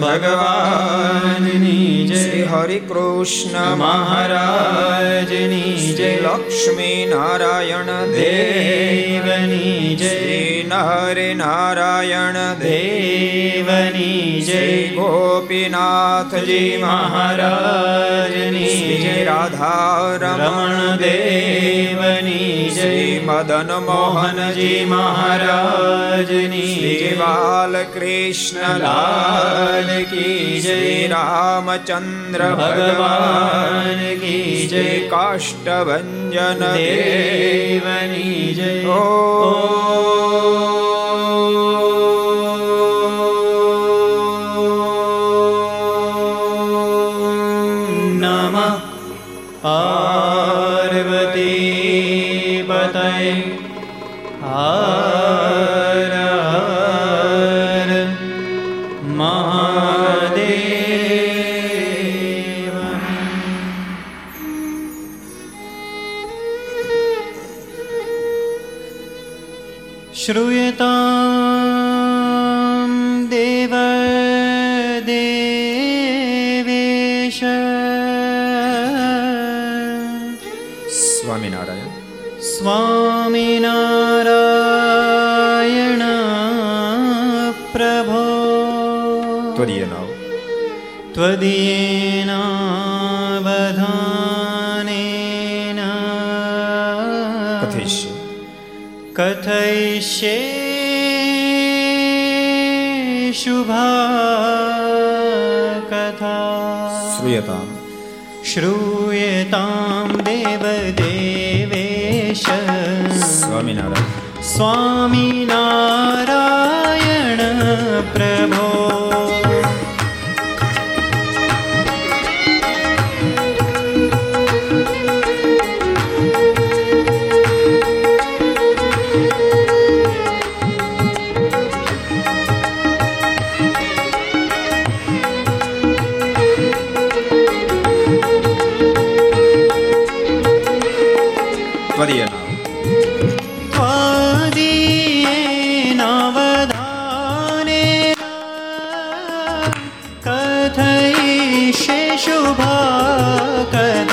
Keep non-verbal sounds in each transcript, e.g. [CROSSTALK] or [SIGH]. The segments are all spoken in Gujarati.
ભગવાનની જય. શ્રી હરિ કૃષ્ણ મહારાજની જય. લક્ષ્મી નારાયણ દેવની જય. નરે નારાયણ દેવની જય. ગોપીનાથજી મહારાજની જય. રાધા જય મદન મોહનજી મહારાજની જય બાલકૃષ્ણ લાલ કી જય રામચંદ્ર ભગવાન કી જય કાષ્ટભન દેવની જય ઓ त्वदीयेनावधानेन कथयिष्ये शुभा कथा श्रूयताम्। श्रूयतां देवदेवेश। स्वामिनारायण। स्वामिनारायण शोभा कर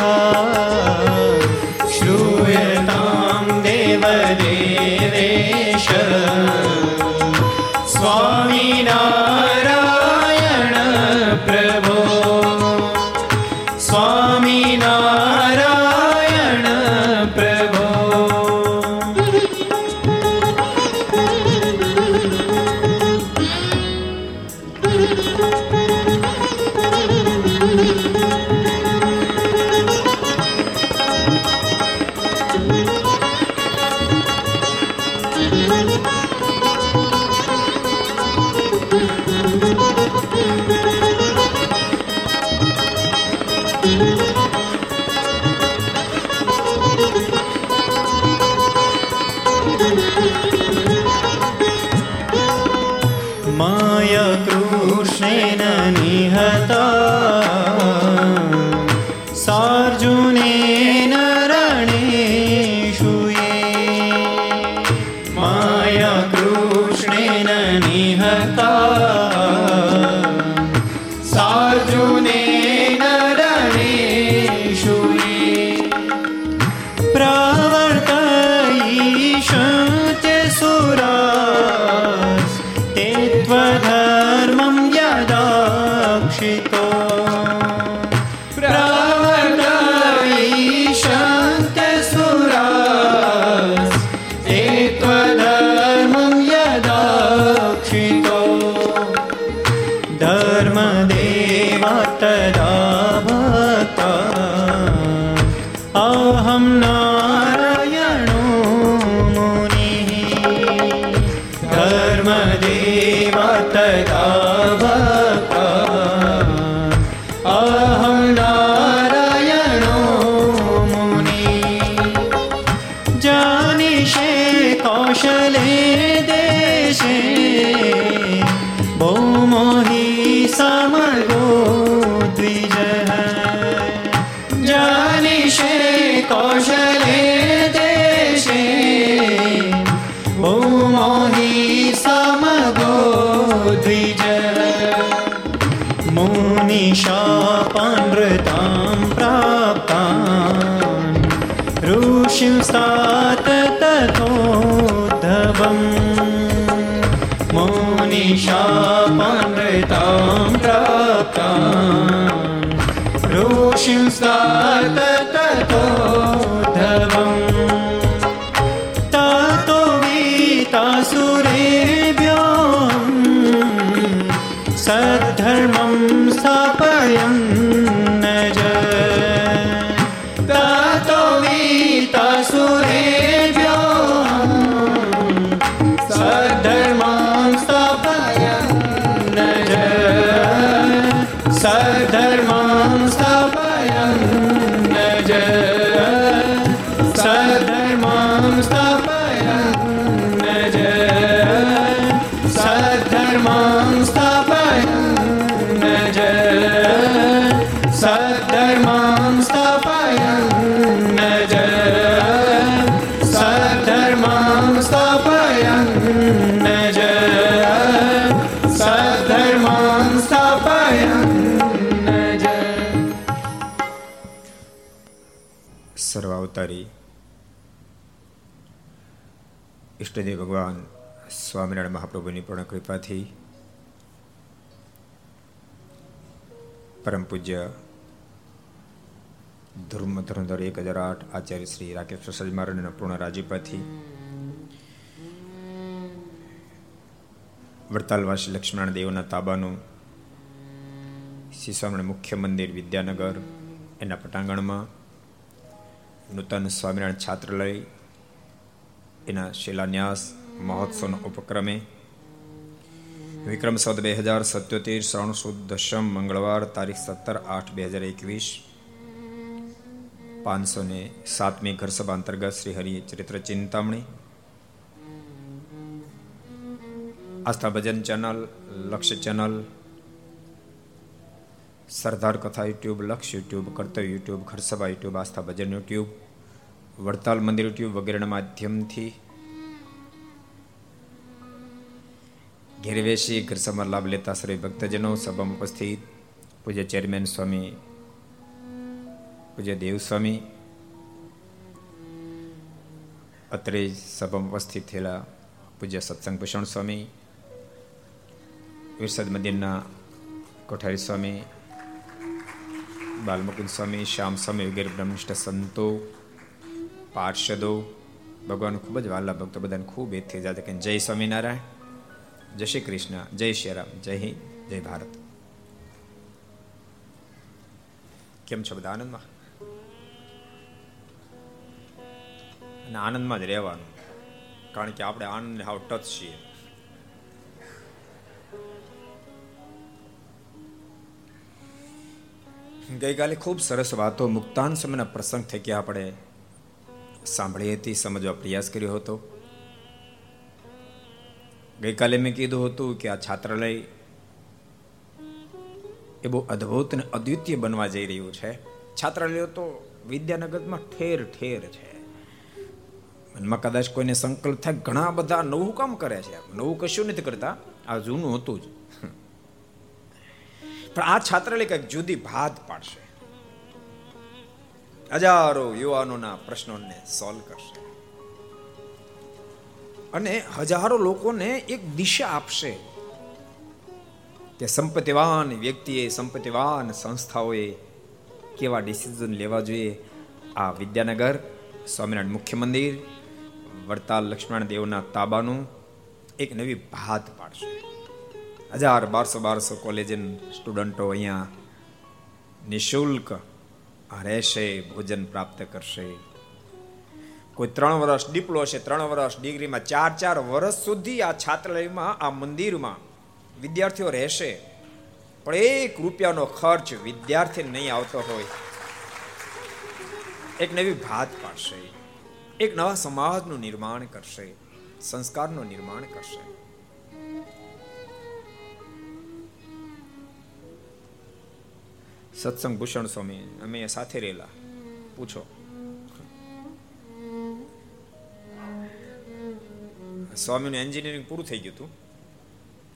ઈષ્ટદેવ ભગવાન સ્વામિનારાયણ મહાપ્રભુની પૂર્ણ કૃપાથી પરમ પૂજ્ય ધર્મ ધર્મધર એક હજાર આઠ આચાર્ય શ્રી રાકેશ સજમારણના પૂર્ણ રાજીપાથી વડતાલવાસી લક્ષ્મણ દેવના તાબાનું શિશામણ મુખ્ય મંદિર વિદ્યાનગર એના પટાંગણમાં નૂતન સ્વામિનારાયણ છાત્રાલય એના શિલાન્યાસ મહોત્સવના ઉપક્રમે વિક્રમ સદ બે હજાર સત્યોતેર શ્રાવણ સુદ દશમ મંગળવાર તારીખ સત્તર આઠ બે હજાર એકવીસ પાંચસો ને સાતમી ઘરસભા અંતર્ગત શ્રી હરિ ચરિત્ર ચિંતામણી આસ્થા ભજન ચેનલ, લક્ષ્ય ચેનલ સરદાર કથા યુટ્યુબ લક્ષ YouTube Kartavya YouTube Gharsabha YouTube Aastha Bhajan YouTube Vadtal Mandir YouTube વગેરેના માધ્યમથી ઘેર વેશી ઘરસભામાં લાભ લેતા શ્રી ભક્તજનો સભામાં ઉપસ્થિત પૂજ્ય ચેરમેન સ્વામી પૂજ્ય દેવ સ્વામી અત્રે સભામાં ઉપસ્થિત થયેલા પૂજ્ય સત્સંગ ભૂષણ સ્વામી વિરસદ મંદિરના કોઠારી સ્વામી બાલમુકુંદ સ્વામી, શ્યામ સ્વામી વગેરે બ્રહ્મનિષ્ઠ સંતો, પાર્ષદો ભગવાન ખૂબ જ વાલા ભક્તો બધાને ખૂબ એથી જાતે કે જય સ્વામિનારાયણ, જય શ્રી કૃષ્ણ, જય શ્રી રામ, જય હિન્દ, જય ભારત. કેમ છો બધા આનંદમાં? અને આનંદમાં જ રહેવાનું. કારણ કે આપણે આનંદ હાવ ટચ છીએ. ગઈકાલે ખૂબ સરસ વાતો મુક્તાન સમયના પ્રસંગ થકી આપણે સાંભળી હતી સમજવા પ્રયાસ કર્યો હતો. ગઈકાલે મેં કીધું હતું કે આ છાત્રાલય એ બહુ અદ્ભુત અને અદ્વિતીય બનવા જઈ રહ્યું છે. છાત્રાલયો તો વિદ્યાનગરમાં ઠેર ઠેર છે. મનમાં કદાચ કોઈને સંકલ્પ થાય ઘણા બધા નવું કામ કરે છે. નવું કશું નથી કરતા. આ જૂનું હતું જ. પણ આ છાત્રાલય કંઈક જુદી ભાત પાડશે. હજારો યુવાનોના પ્રશ્નોને સોલ્વ કરશે. અને હજારો લોકોને એક દિશા આપશે કે સંપત્તિવાન વ્યક્તિએ સંપત્તિવાન સંસ્થાઓએ કેવા ડિસિઝન લેવા જોઈએ? આ વિદ્યાનગર, સ્વામિનારાયણ મુખ્ય મંદિર, વડતાલ લક્ષ્મણ દેવના તાબાનું એક નવી ભાત પાડશે. હજાર બારસો બારસો કોલેજ સ્ટુડન્ટો અહીંયા નિઃશુલ્ક રહેશે, ભોજન પ્રાપ્ત કરશે. કોઈ ત્રણ વર્ષ ડિપ્લો છે ત્રણ વર્ષ ડિગ્રીમાં, ચાર ચાર વર્ષ સુધી આ છાત્રાલયમાં, આ મંદિરમાં વિદ્યાર્થીઓ રહેશે. પણ એક રૂપિયાનો ખર્ચ વિદ્યાર્થી નહીં આવતો હોય. એક નવી ભાત પાડશે. એક નવા સમાજનું નિર્માણ કરશે, સંસ્કારનું નિર્માણ કરશે. સત્સંગ ભૂષણ સ્વામી, અમે સાથે રહેલા. પૂછો. સ્વામીનું એન્જિનિયરિંગ પૂરું થઈ ગયું હતું.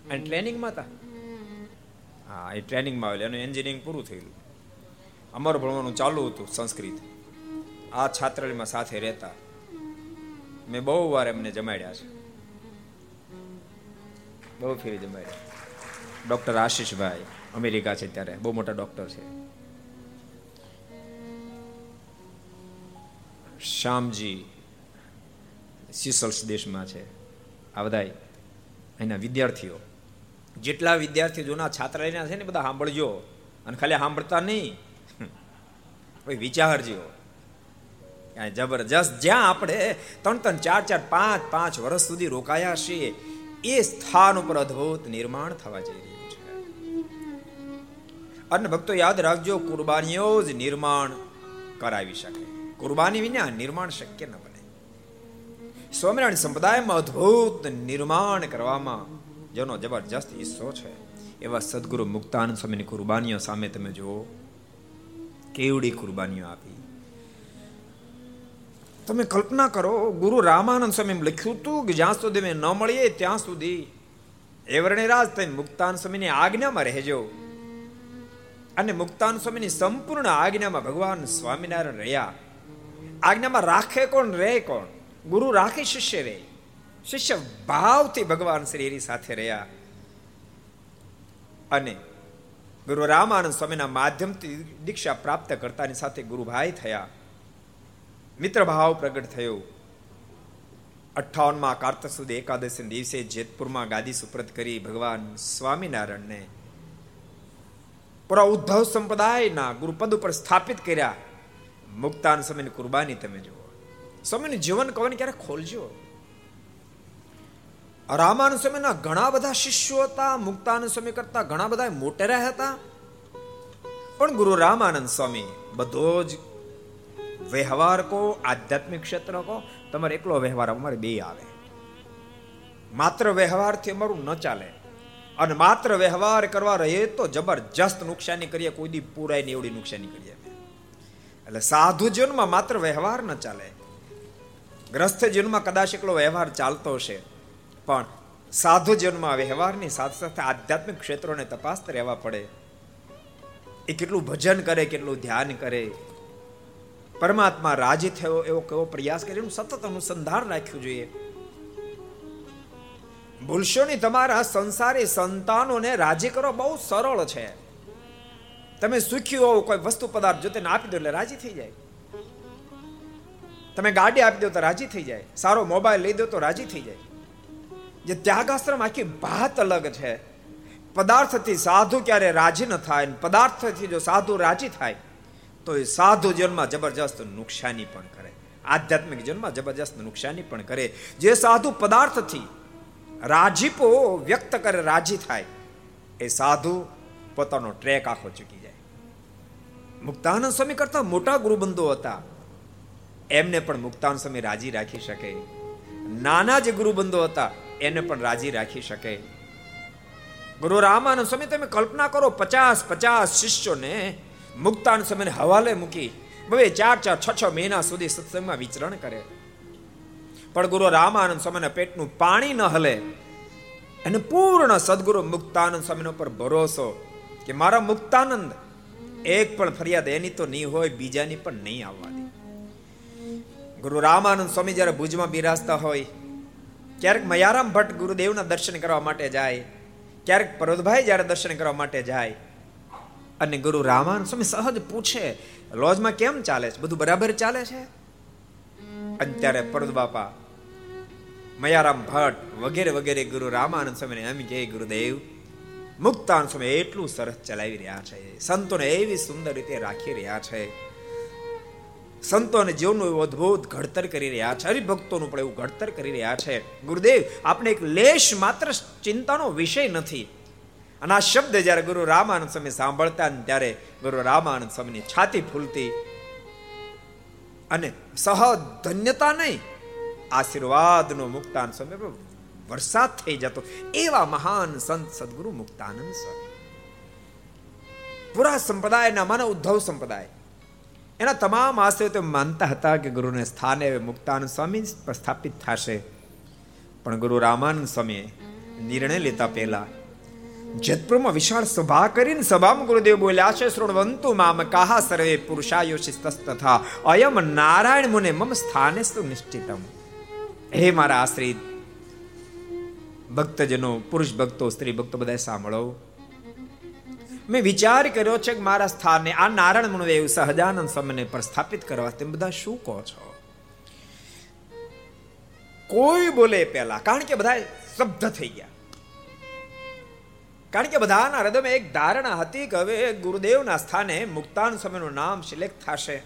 અને ટ્રેનિંગમાં હતા? હા, એ ટ્રેનિંગમાં આવેલું. એનું એન્જિનિયરિંગ પૂરું થયેલું. અમારું ભણવાનું ચાલુ હતું સંસ્કૃત. આ છાત્રાલયમાં સાથે રહેતા. મેં બહુ વાર એમને જમાડ્યા છે. બહુ ફેરી જમાડ્યા. ડોક્ટર આશીષભાઈ અમેરિકા છે ત્યારે. બહુ મોટા ડોક્ટર છે. શ્યામજી સિસલ્સ દેશમાં છે. આ બધા એના વિદ્યાર્થીઓ. જેટલા વિદ્યાર્થીઓ જૂના છાત્રાલયના છે ને બધા સાંભળજો. અને ખાલી સાંભળતા નહીં. વિચારજો. જબરજસ્ત જ્યાં આપણે ત્રણ ત્રણ ચાર ચાર પાંચ પાંચ વર્ષ સુધી રોકાયા છીએ, એ સ્થાન ઉપર અદ્ભુત નિર્માણ થવા જઈ રહ્યું અને ભક્તો યાદ રાખજો, કુરબાનીઓ જ નિર્માણ કરાવી શકે. કુરબાની વિના નિર્માણ શક્ય ન બને. સ્વામિનારાયણ સંપ્રદાયમાં અદ્ભુત નિર્માણ કરવામાં જેનો જબરજસ્ત હિસ્સો છે. એવા સદગુરુ મુક્તાનંદ સ્વામીની કુરબાનીઓ સામે તમે જુઓ, કેવડી કુરબાનીઓ આપી. તમે કલ્પના કરો, ગુરુ રામાનંદ સ્વામી લખ્યું હતું કે જ્યાં સુધી અમે ન મળીએ ત્યાં સુધી એવરણેરાજ તમે મુક્તાન સ્વામીની આજ્ઞામાં રહેજો. અને મુક્તાન સ્વામીની સંપૂર્ણ આજ્ઞામાં ભગવાન સ્વામિનારાયણ રહ્યા. આજ્ઞામાં રાખે કોણ રહે કોણ? ગુરુ રાખે શિષ્ય રે. શિષ્ય ભાવથી ભગવાન શ્રી એની સાથે રહ્યા. અને ગુરુ રામાનંદ સ્વામીના માધ્યમથી દીક્ષા પ્રાપ્ત કરતાની સાથે ગુરુભાઈ થયા. મિત્ર ભાવ પ્રગટ થયો. અઠાવનમાં કાર્તક સુધી એકાદશી દિવસે જેતપુરમાં ગાદી સુપ્રત કરી ભગવાન સ્વામિનારાયણને પૂરા ઉદ્ધવ સંપ્રદાયના ગુરુપદ ઉપર સ્થાપિત કર્યા. મુક્તાન સમયની કુરબાની તમે જુઓ. સ્વામીનું જીવન કવન ક્યારે ખોલજો? રામાનુ સ્વામીના ઘણા બધા શિષ્યો હતા મુક્તાનંદ સમય કરતા ઘણા બધા મોટેરા હતા. પણ ગુરુ રામાનંદ સ્વામી બધો જ વ્યવહાર કો આધ્યાત્મિક ક્ષેત્ર કો તમારે એકલો વ્યવહાર, અમારે બે આવે. માત્ર વ્યવહારથી અમારું ન ચાલે. અને માત્ર વ્યવહાર કરવા રહીએ તો જબરજસ્ત નુકસાની કરીએ, કોઈ દી પૂરાય ને એવડી નુકસાની કરીએ એટલે સાધુ જીવનમાં માત્ર વ્યવહાર ન ચાલે. ગ્રસ્થ જીવનમાં કદાચ એકલો વ્યવહાર ચાલતો હશે, પણ સાધુ જીવનમાં વ્યવહારની સાથે સાથે આધ્યાત્મિક ક્ષેત્રોને તપાસતા રહેવા પડે. એ કેટલું ભજન કરે, કેટલું ધ્યાન કરે. પરમાત્મા રાજી થયો એવો કેવો પ્રયાસ કરે, એનું સતત અનુસંધાન રાખવું જોઈએ. ભૂલશો નહીં, તમારા સંસારી સંતાનોને રાજી કરો, બહુ સરળ છે. તમે સુખી હોવ, કોઈ વસ્તુ પદાર્થ જો તેને આપી દો એટલે રાજી થઈ જાય. તમે ગાડી આપી દો તો રાજી થઈ જાય. સારો મોબાઈલ લઈ દો તો રાજી થઈ જાય. જે ત્યાગાશ્રમ આખી ભાત અલગ છે. પદાર્થથી સાધુ ક્યારે રાજી ન થાય પદાર્થથી જો સાધુ રાજી થાય, તો એ સાધુ જીવનમાં જબરજસ્ત નુકસાની પણ કરે. આધ્યાત્મિક જીવનમાં જબરજસ્ત નુકસાની પણ કરે. જે સાધુ પદાર્થથી રાજીપો વ્યક્ત કરે, રાજી થાય. એ સાધુ પોતાનો ટ્રેક આખો ચૂકી જાય. મુક્તાનંદ સ્વામી કરતા મોટા ગુરુબંધો હતા. એમને પણ મુક્તાનંદ સ્વામી રાજી રાખી શકે. નાના જે ગુરુબંધો હતા, એને પણ રાજી રાખી શકે. ગુરુ રામાનંદ સ્વામી, તમે કલ્પના કરો, પચાસ પચાસ શિષ્યોને મુક્તાનંદ સ્વામીને હવાલે મૂકી હવે ચાર ચાર, છ છ મહિના સુધી સત્સંગમાં વિચરણ કરે. પણ ગુરુ રામાનંદ સ્વામીના પેટનું પાણી ન હલે અને પૂર્ણ સદગુરુ મુક્તાનંદ સ્વામીના પર ભરોસો કે મારા મુક્તાનંદ એક પણ ફરિયાદ એની તો નહીં હોય, બીજાની પણ નહીં આવવાની ગુરુ રામાનંદ સ્વામી જ્યારે ભુજમાં બિરાજતા હોય, ક્યારેક મયારામ ભટ્ટ ગુરુદેવના દર્શન કરવા માટે જાય, ક્યારેક પરોતભાઈ જ્યારે દર્શન કરવા માટે જાય, અને ગુરુ રામાનંદ સ્વામી સહજ પૂછે, લોજમાં કેમ ચાલે છે? બધું બરાબર ચાલે છે? અને ત્યારે પરદ બાપા મયારામ ભટ્ટ વગેરે વગેરે ગુરુ રામાનંદ સ્વામીને એમ કે ગુરુદેવ, મુક્તાન સ્વામી એટલું સરસ ચલાવી રહ્યા છે. સંતોને એવી સુંદર રીતે રાખી રહ્યા છે. સંતોને જીવનનું એવું ઘડતર કરી રહ્યા છે. હરિભક્તોનું પણ એવું ઘડતર કરી રહ્યા છે. ગુરુદેવ આપણે એક લેશ માત્ર ચિંતાનો વિષય નથી. અને આ શબ્દ જ્યારે ગુરુ રામાનંદ સ્વામી સાંભળતા ત્યારે ગુરુ રામાનંદ સ્વામીની છાતી ફૂલતી. અને સહ ધન્યતા નહીં આશીર્વાદનો મુક્તાન સ્વામી વરસાદ થઈ જતો. એવા મહાન સંત સદગુરુ મુક્તાનંદ સ્વામી. પુરા સંપ્રદાયના માનવ ઉદ્ધવ સંપ્રદાય. એના તમામ આશ્રયો માનતા હતા કે ગુરુને સ્થાને મુક્તાનંદ સ્વામી પ્રસ્થાપિત થશે. પણ ગુરુ રામાનંદ સ્વામીએ નિર્ણય લેતા પહેલા જેતપુરમાં વિશાળ સભા કરીને સભામાં ગુરુદેવ બોલ્યા છે શ્રોણવંતુ મામ કાહા સર્વે પુરુષાયોશિ તથા અયમ નારાયણ મુને મમ સ્થાને સુનિશ્ચિતમ. નિશ્ચિતમ હે મારા આશ્રિત ભક્તજનો, પુરુષ ભક્તો, સ્ત્રી ભક્તો બધા સાંભળો. મેં વિચાર કર્યો છે કે મારા સ્થાને આ નારાયણ મુનિદેવ સહજાનંદ સ્વામીને પ્રસ્થાપિત કરવા તેમ બધા શું કહો છો? કોઈ બોલે પહેલા, કારણ કે બધા શબ્દ થઈ ગયા. કારણ કે બધાના હૃદયમાં એક ધારણા હતી કે હવે ગુરુદેવના સ્થાને મુક્તાન સ્વામીનું નામ સિલેક્ટ થશે.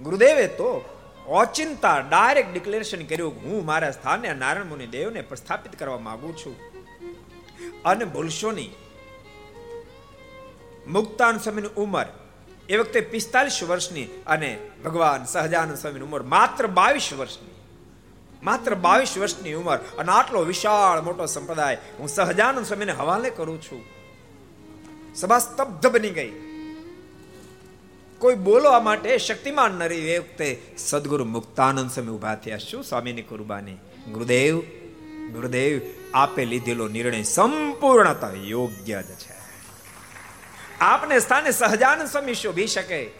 ગુરુદેવે તો ઓચિંતા ડાયરેક્ટ ડિક્લેરેશન કર્યું હું મારા સ્થાને નારાયણ મુનિ દેવને પ્રસ્થાપિત કરવા માંગુ છું. અને ભૂલશો નહીં. મુક્તાન સ્વામીની ઉંમર એ વખતે પિસ્તાલીસ વર્ષની અને ભગવાન સહજાનંદ સ્વામીની ઉંમર માત્ર બાવીસ વર્ષની. માત્ર બાવીસ વર્ષની ઉંમર અને આટલો વિશાળ મોટો સંપ્રદાય હું સહજાનંદ સ્વામીને હવાલે કરું છું. સભા સ્તબ્ધ બની ગઈ. કોઈ બોલવા માટે શક્તિમાન નરી વખતે સદગુરુ મુક્તાનંદ સમય ઊભા થયા. શું સ્વામીની કુરબાની ગુરુદેવ ગુરુદેવ, આપે લીધેલો નિર્ણય સંપૂર્ણતા યોગ્ય જ છે. આપને સ્થાને સહજાનંદ સ્વામી શોભી શકે.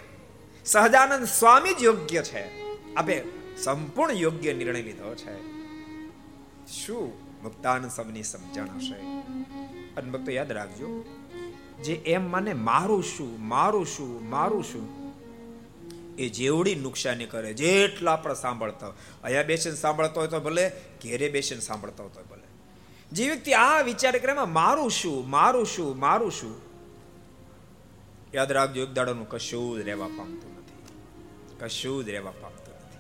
સહજાનંદ સ્વામી જ યોગ્ય છે. આપે સંપૂર્ણ યોગ્ય નિર્ણય લીધો છે. શું મુક્તાનંદ સ્વામીની સમજણ હશે? અને યાદ રાખજો જે એમ મને મારું શું મારું શું મારું શું? એ જેવડી નુકસાની કરે, જેટલા આપણે સાંભળતા અહીંયા બેસીને સાંભળતો હોય તો ભલે, ઘેરે બેસીને સાંભળતો હોય તો ભલે. જે વ્યક્તિ આ વિચાર કરે મારું શું મારું શું મારું શું? યાદ રાખજો, એક દાડાનું કશું જ રહેવા પામતું નથી. કશું જ રહેવા પામતું નથી.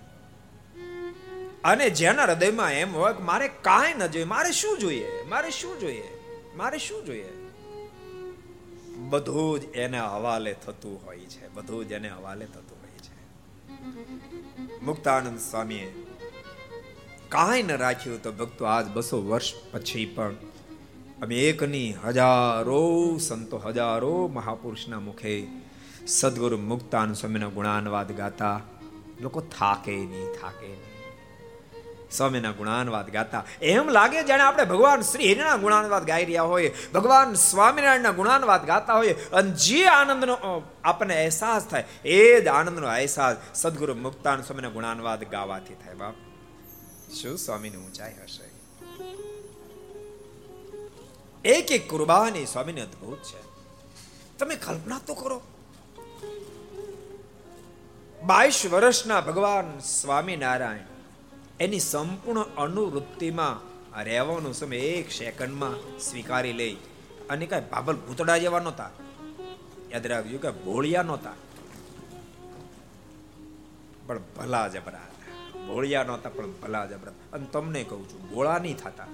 અને જેના હૃદયમાં એમ હોય કે મારે કાંઈ ન જોઈએ, મારે શું જોઈએ? મારે શું જોઈએ? મારે શું જોઈએ? બધું જ એને હવાલે થતું હોય છે. બધું જ એને હવાલે થતું હોય છે. મુક્તાનંદ સ્વામીએ કાંઈ ન રાખ્યું તો ભક્તો આજ બસો વર્ષ પછી પણ અમે એકની હજારો સંતો, હજારો મહાપુરુષના મુખે સદગુરુ મુક્તાન સ્વામીના ગુણાનવાદ ગાતા લોકો થાકે નહીં થાકે નહીં. સ્વામીના ગુણાનવાદ ગાતા. એમ લાગે જાણે આપણે ભગવાન શ્રી હરિના ગુણાનવાદ ગાઈ રહ્યા હોય, ભગવાન સ્વામિનારાયણના ગુણાનવાદ ગાતા હોય, અને જે આનંદનો આપણને અહેસાસ થાય, એ જ આનંદનો અહેસાસ સદગુરુ મુક્તાન સ્વામીના ગુણાનવાદ ગાવાથી થાય, બાપ. શું સ્વામીની ઊંચાઈ હશે? એક એક કુરબાની સ્વામીની અદ્ભુત છે. તમે કલ્પના તો કરો. બાવીસ વર્ષના ભગવાન સ્વામિનારાયણ એની સંપૂર્ણ અનુવૃત્તિમાં રહેવાનો સમય એક સેકન્ડમાં સ્વીકારી લે. અને કઈ ભાબલ ભૂતડા જેવા નહોતા. યાદ રાખજો કે ભોળિયા નહોતા. પણ ભલા જબરા. ભોળિયા નહોતા, પણ ભલા જબરા. અને તમને કહું છું, ભોળા નહીં થતા.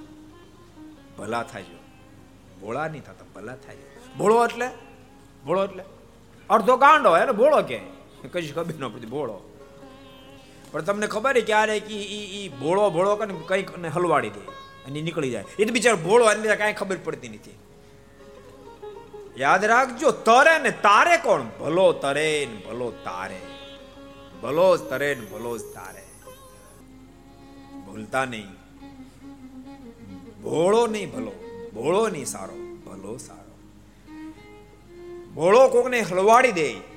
ભલા થાય ભોળા નહીં થતા, ભલા થાય ભોળો એટલે? ભોળો એટલે? અડધો ગાંડો એને ભોળો કે કઈ ખબર ન પડતી, ભોળો. પણ તમને ખબર છે ક્યારે કે એ ભોળો ભોળો કરીને કંઈક ને હલવાડી દે અને નીકળી જાય. એ તો બિચારો ભોળો એને કાંઈ ખબર પડતી નથી. યાદ રાખજો, તરે ને તારે કોણ? ભલો તરે ને ભલો તારે. ભલો જ તરે ને ભલો જ તારે. ભૂલતા નહીં. ભોળો નહીં ભલો, ભોળો નહીં સારો, ભલો સારો. ભોળો કોકને હલવાડી દે.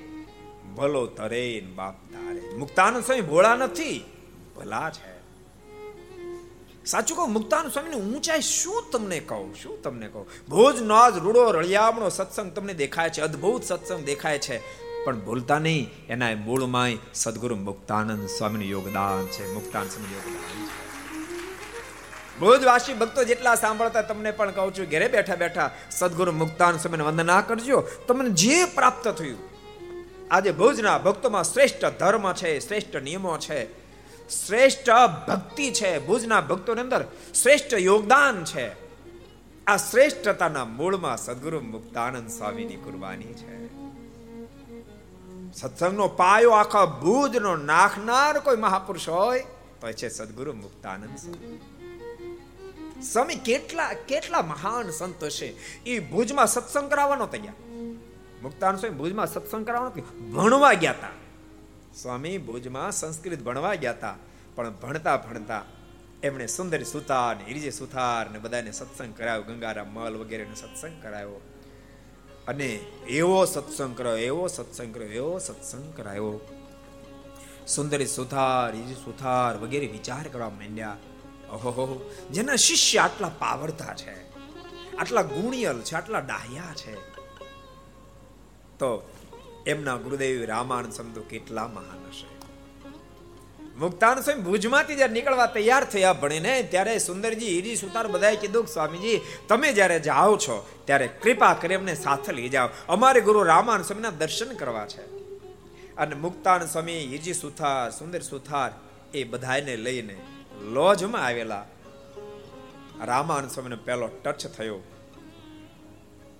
ભલો તરે બાપ તારે મુક્તાનંદ સ્વામી ભોળા નથી, ભલા છે. સાચું કહું, મુક્તાનંદ સ્વામીની ઊંચાઈ શું તમને કહું, શું તમને કહું? ભોજ નાજ રૂડો રળિયામણો સત્સંગ તમને દેખાય છે, અદ્ભુત સત્સંગ દેખાય છે. પણ ભૂલતા નહીં, એના મૂળમાં સદગુરુ મુક્તાનંદ સ્વામીનું યોગદાન છે, મુક્તાનંદ સ્વામી યોગદાન છે. ભુજવાસી ભક્તો જેટલા સાંભળતા તમને પણ કહું છું, ઘરે બેઠા બેઠા સદગુરુ મુક્તાન સ્વામીને વંદના કરજો. તમને જે પ્રાપ્ત થયું આજે ભુજના ભક્તોમાં શ્રેષ્ઠ ધર્મ છે, શ્રેષ્ઠ નિયમો છે, શ્રેષ્ઠ ભક્તિ છે. ભુજના ભક્તોની અંદર શ્રેષ્ઠ યોગદાન છે. આ શ્રેષ્ઠતાના મૂળમાં સદગુરુ મુક્તાનંદ સ્વામીની કુરબાની છે. સત્સંગનો પાયો આખા ભુજનો નાખનાર કોઈ મહાપુરુષ હોય, તો છે સદગુરુ મુક્તાનંદ સ્વામી. સ્વામી, કેટલા કેટલા મહાન સંતો છે. એ ભુજમાં સત્સંગ કરાવવાનો તૈયાર. મુક્તાન સ્વામી ભુજમાં સત્સંગ કરાવવાનો ભણવા ગયા હતા સ્વામી ભુજમાં સંસ્કૃત ભણવા ગયા હતા પણ ભણતા ભણતા એમણે સુંદર સુતાર ને હિરજે સુથાર ને બધાને સત્સંગ કરાવ્યો ગંગારામ મલ વગેરેનો સત્સંગ કરાવ્યો અને એવો સત્સંગ કરાયો, એવો સત્સંગ કરાયો, એવો સત્સંગ કરાયો. સુંદરી સુથાર હિરજી સુથાર વગેરે વિચાર કરવા માંડ્યા. ઓહો, જેના શિષ્ય આટલા પાવરતા છે, આટલા ગુણિયલ છે, આટલા ડાહ્યા છે. તો એમના ગુરુદેવ રામાનંદ સમજો કેટલા મહાન હશે. મુક્તાન સ્વામી ભુજમાંથી જ્યારે નીકળવા તૈયાર થયા ભણીને, ત્યારે સુંદરજી હિરી સુતાર બધાએ કીધું સ્વામીજી, તમે જ્યારે જાઓ છો, ત્યારે કૃપા કરી અમને સાથે લઈ જાઓ. અમારે ગુરુ રામાન સ્વામીના દર્શન કરવા છે. અને મુક્તાન સ્વામી હિરજી સુથાર, સુંદર સુથાર, એ બધાને લઈને લોજમાં આવેલા. રામાન સ્વામીનો પહેલો ટચ થયો.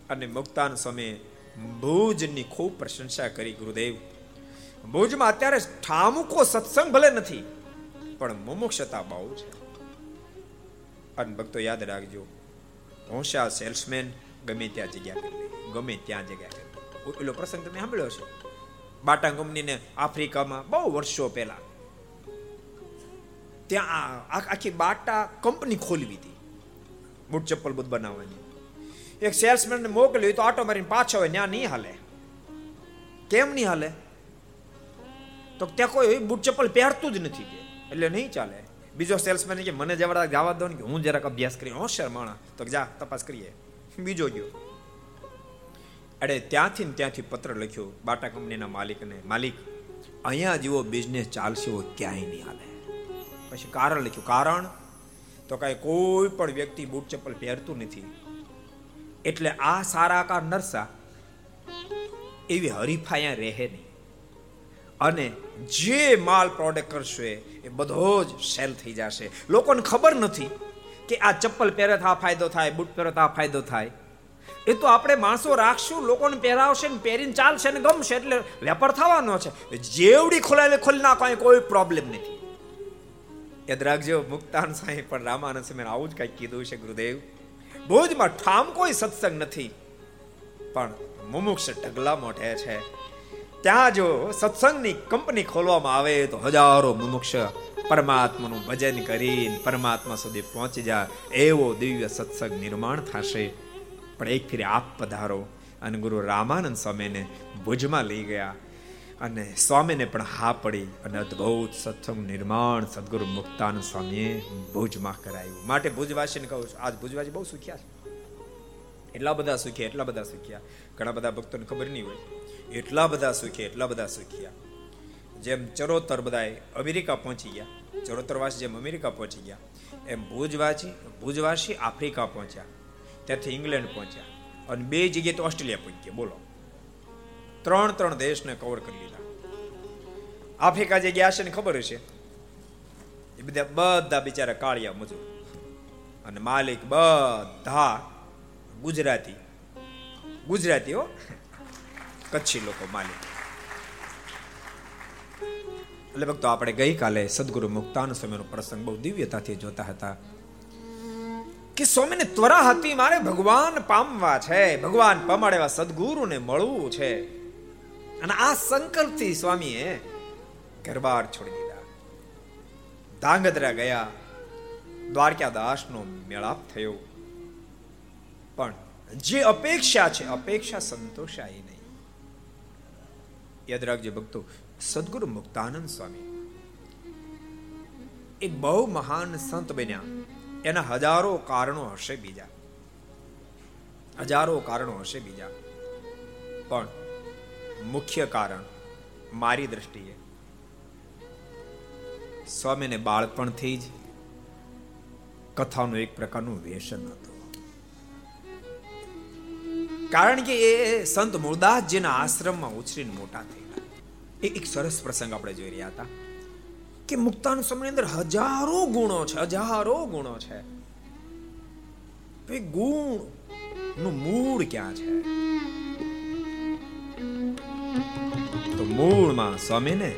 અને મુક્તાન સ્વામી ભુજની ખૂબ પ્રશંસા કરી ગુરુદેવ. ભુજમાં અત્યારે ઠામુકો સત્સંગ ભલે નથી, પણ મુમુક્ષતા બહુ છે. અને ભક્તો યાદ રાખજો હોશિયાર સેલ્સમેન ગમે ત્યાં જગ્યા ગમે ત્યાં જગ્યા કરી પ્રસંગ તમે સાંભળ્યો છે બાટા કંપનીને આફ્રિકામાં બહુ વર્ષો પહેલા ત્યાં આખી બાટા કંપની ખોલવી હતી. બૂટ ચપ્પલ બુટ બનાવવાની. એક સેલ્સમેનને મોકલ્યું તો આટો મારીને પાછો હોય ત્યાં નહીં હાલે. કેમ નહીં હાલે? તો ત્યાં કોઈ બૂટ ચપ્પલ પહેરતું જ નથી કે. એટલે નહીં ચાલે. બીજો સેલ્સમેન કે, મને જવા દો ને. કે, હું જરાક અભ્યાસ કરી હોશિયાર માણા તો જા, તપાસ કરીએ. બીજો ગયો. અરે, ત્યાંથી ત્યાંથી પત્ર લખ્યો, બાટા કંપનીના માલિકને, માલિક, અહીંયા જેવો બિઝનેસ ચાલશે એવો ક્યાંય નહીં હાલે. પછી કારણ લખ્યું, કારણ? તો કાંઈ કોઈ પણ વ્યક્તિ બૂટ ચપ્પલ પહેરતું નથી. એટલે આ સારા કા નરસા એવી હરીફાયા રહે નહીં. અને જે માલ પ્રોડક્ટ કરશે એ બધો જ સેલ થઈ જશે. લોકોને ખબર નથી કે આ ચપ્પલ પહેરે આ ફાયદો થાય, બૂટ પહેરે આ ફાયદો થાય. એ તો આપણે માણસો રાખશું, લોકોને પહેરાવશે ને પહેરીને ચાલશે ને ગમશે એટલે વેપાર થવાનો છે. જેવડી ખોલાવે ખોલી નાખો કોઈ પ્રોબ્લેમ નથી. યાદ રાખજો, મુક્તાન સાંઈ પણ રામાનંદ મેં આવું જ કંઈક કીધું છે, ગુરુદેવ. ભુજમાં ઠામ કોઈ સત્સંગ નથી. પણ મુમુક્ષ ઢગલા મોઢે છે. ત્યાં જો સત્સંગની કંપની ખોલવામાં આવે તો હજારો મુમુક્ષ પરમાત્માનું ભજન કરીને પરમાત્મા સુધી પહોંચી જાય એવો દિવ્ય સત્સંગ નિર્માણ થશે. પણ એક ફેરી આપ પધારો અને ગુરુ રામાનંદ સ્વામીને ભુજમાં લઈ ગયા. અને સ્વામીને પણ હા પડી અને અદ્ભુત સત્સંગ નિર્માણ સદગુરુ મુક્તાન સ્વામીએ ભુજમાં કરાયું. માટે ભુજવાસીને કહું છું, આજ ભુજવાસી બહુ સુખ્યા છે. એટલા બધા સુખ્યા, એટલા બધા સુખ્યા. ઘણા બધા ભક્તોને ખબર નહીં હોય. એટલા બધા સુખ્યા, એટલા બધા સુખ્યા. જેમ ચરોતર બધા અમેરિકા પહોંચી ગયા. ચરોતરવાસી જેમ અમેરિકા પહોંચી ગયા. એમ ભુજવાસી ભુજવાસી આફ્રિકા પહોંચ્યા. ત્યાંથી ઇંગ્લેન્ડ પહોંચ્યા. અને બે જગ્યાએ તો ઓસ્ટ્રેલિયા પહોંચી ગયા. બોલો. ત્રણ ત્રણ દેશને કવર કરી લીધા. આફ્રિકા જે ગયા છે ને ખબર હશે? એ બધા બધા બિચારા કાળિયા મજૂર. અને માલિક બધા ગુજરાતી. ગુજરાતી કચ્છી લોકો માલિક. એટલે ભક્તો, આપણે ગઈકાલે સદગુરુ મુક્તાન સ્વામીનો પ્રસંગ બહુ દિવ્યતાથી જોતા હતા કે સ્વામીને ત્વરા હતી, મારે ભગવાન પામવા છે, ભગવાન પામાડેવા સદગુરુને મળવું છે. અને આ સંકલ્પથી સ્વામીએ ઘરબાર છોડી દીધા. ધાંગધ્રા ગયા. દ્વારકાદાસનો મેળાપ થયો. પણ જે અપેક્ષા છે, અપેક્ષા સંતોષાય નહીં. યાદ રાખજો ભક્તો, સદગુરુ મુક્તાનંદ સ્વામી એક બહુ મહાન સંત બન્યા. એના હજારો કારણો હશે બીજા. હજારો કારણો હશે બીજા. પણ મુખ્ય કારણ, મારી દ્રષ્ટિએ સ્વામીને બાળપણથી જ કથાનું એક પ્રકારનું વ્યસન હતું. કારણ કે એ સંત મુરદાસજીના આશ્રમમાં ઉછરીને મોટા થયેલા. એ એક સરસ પ્રસંગ આપણે જોઈ રહ્યા હતા કે મુક્તાન સમયની અંદર હજારો ગુણો છે, હજારો ગુણો છે. ગુણનું મૂળ ક્યાં છે? તો મૂળમાં સ્વામીને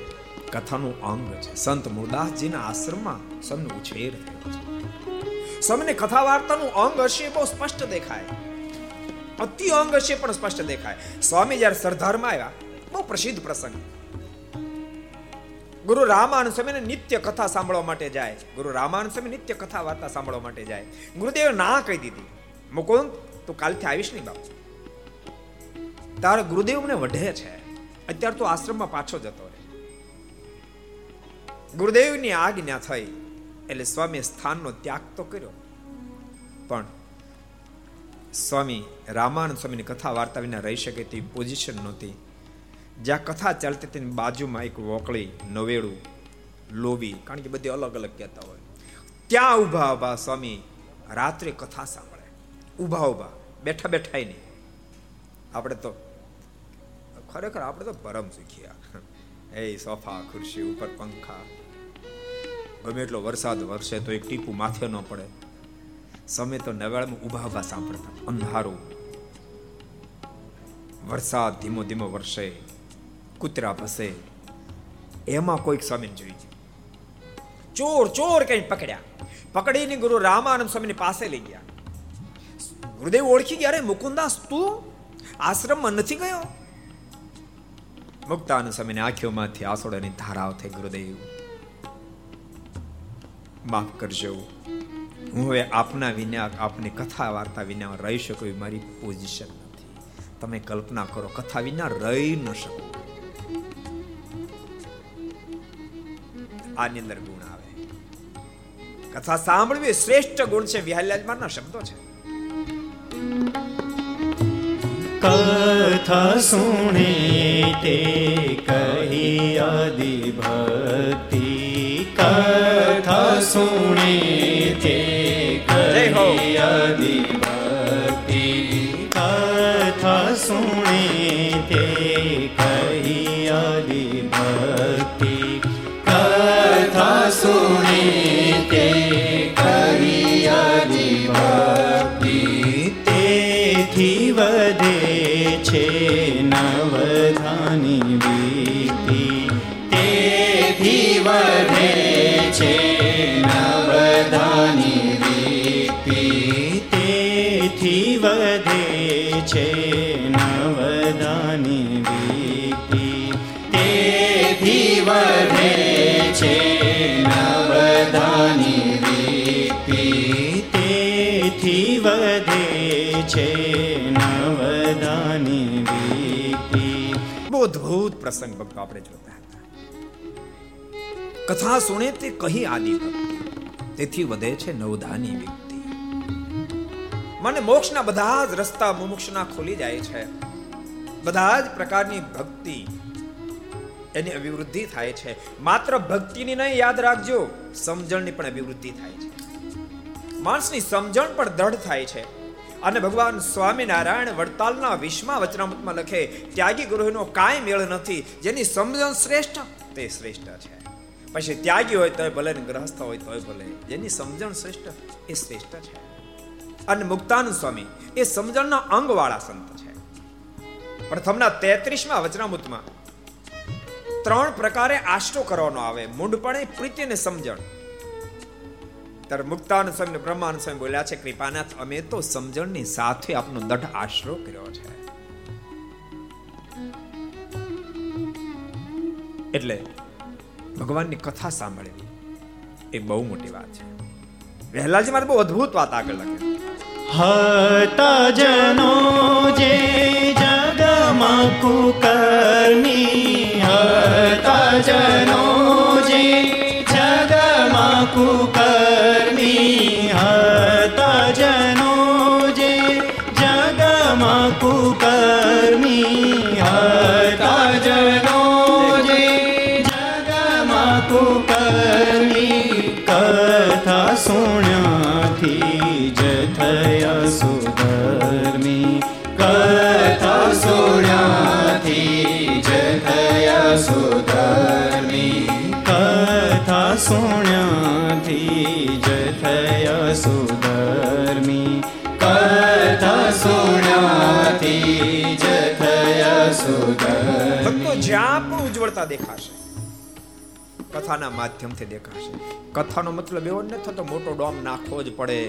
કથાનું અંગ છે. સંત મુરદાસજીના આશ્રમમાં સ્વામીનો ઉછેર થયો છે. સમને કથા વાર્તાનું અંગ હશે બહુ સ્પષ્ટ દેખાય. અતિ અંગ હશે પણ સ્પષ્ટ દેખાય. સ્વામી જ્યારે સરદારમાં આવ્યા, બહુ પ્રસિદ્ધ પ્રસંગ. ગુરુ રામાયણ સ્વામીને નિત્ય કથા સાંભળવા માટે જાય ગુરુ રામાયણ સ્વામી નિત્ય કથા વાર્તા સાંભળવા માટે જાય ગુરુદેવ ના કહી દીધી. મુકુંદ, તું કાલથી આવીશ નહીં બાપુ તારા ગુરુદેવ મને વઢે છે. અત્યારે તું આશ્રમમાં પાછો જતો રહે. ગુરુદેવની આજ્ઞા થઈ એટલે સ્વામી સ્થાનનો ત્યાગ તો કર્યો. પણ સ્વામી રામાનંદ સ્વામીની કથા વાર્તા વિના રહી શકે તેવી પોઝિશન નહોતી. જ્યાં કથા ચાલતી તેની બાજુમાં એક વોકળી, નવેડું, લોબી, કારણ કે બધી અલગ અલગ કહેતા હોય. ત્યાં ઊભા ઊભા સ્વામી રાત્રે કથા સાંભળે. ઊભા ઊભા, બેઠા બેઠા નહીં આપણે તો ખરેખર આપણે તો પરમ શીખ્યા એ સોફા, ખુરશી, ઉપર પંખા ગમે એટલો વરસાદ વરસે તો એક ટીપું માથે ન પડે. સમય તો નવાળમાં ઊભા ઊભા સાંભળતા. અંધારું. વરસાદ ધીમો ધીમો વરસે. કૂતરા ભસે. એમાં કોઈક સ્વામી જોઈ ચોર ચોર કઈ પકડ્યા. પકડીને ગુરુ રામાનંદ સ્વામીની પાસે લઈ ગયા. ગુરુદેવ ઓળખી ગયા અરે મુકુંદાસ, તું આશ્રમમાં નથી ગયો? મુક્તાનંદ સ્વામીની આંખોમાંથી આસોડાની ધારાઓ થઈ, ગુરુદેવ. માફ કરજો. હું હવે આપના વિના, આપની કથા, વાર્તા વિના રહી શકું એ મારી પોઝિશન નથી. તમે કલ્પના કરો, કથા વિના રહી ન શકો. આની અંદર ગુણ આવે. કથા સાંભળવી શ્રેષ્ઠ ગુણ છે વિહારલાજમાના શબ્દો છે. કથા સુણે તે કહી આદિ ભક્તિ કથા સુણી તે કરી આદિ ભક્તિ કથા સુણી તે નવધાની વીતી. બહુ પ્રસંગ ભક્તો આપણે જોતા હતા. કથા સુણે તે કહી આદિ તેથી વધે છે નવધાની વ્યક્તિ મને મોક્ષના બધા જ રસ્તા મુમુક્ષના ખોલી જાય છે. બધા જ પ્રકારની ભક્તિ એની અભિવૃદ્ધિ થાય છે. માત્ર ભક્તિની નહીં, યાદ રાખજો, સમજણની પણ અભિવૃદ્ધિ થાય છે. માણસની સમજણ પણ દ્રઢ થાય છે. અને ભગવાન સ્વામિનારાયણ વડતાલના વિશ્વમાં વચનામૃતમાં લખે, ત્યાગી ગુરુનો કાંઈ મેળ નથી, જેની સમજણ શ્રેષ્ઠ તે શ્રેષ્ઠ છે. પછી, ત્યાગી હોય તોય ભલે ગ્રહસ્થ હોય તોય ભલે, જેની સમજણ શ્રેષ્ઠ એ શ્રેષ્ઠ છે. અને મુક્તાનંદ સ્વામી, એ સમજણના અંગવાળા સંત છે. પ્રથમના તેત્રીસમાં વચનામૃતમાં, ત્રણ પ્રકારે આશરો કરવાનો આવે, મૂંડપણે પ્રીતિ અને સમજણ ત્યારે મુક્તાન સ્વામી બ્રહ્માન સ્વામી બોલ્યા છે, કૃપાનાથ, અમે તો સમજણની સાથે આપનો દઢ આશરો કર્યો છે. એટલે ભગવાનની કથા સાંભળવી એ બહુ મોટી વાત છે. વહેલાજી મારે બહુ અદ્ભુત વાત આગળ લખે હતા જનો જે જગમાં કુકર્મી હતા જનો જે જગમાં કુકર્મી થયા સુધર્મી કથા સુણ્યાથી જ થયા સુધર્મી ભક્તો જ્યાં પણ ઉજ્જવળતા દેખાશે, કથાના માધ્યમથી દેખાશે. કથાનો મતલબ એવો ન થતો, મોટો ડોમ નાખવો જ પડે.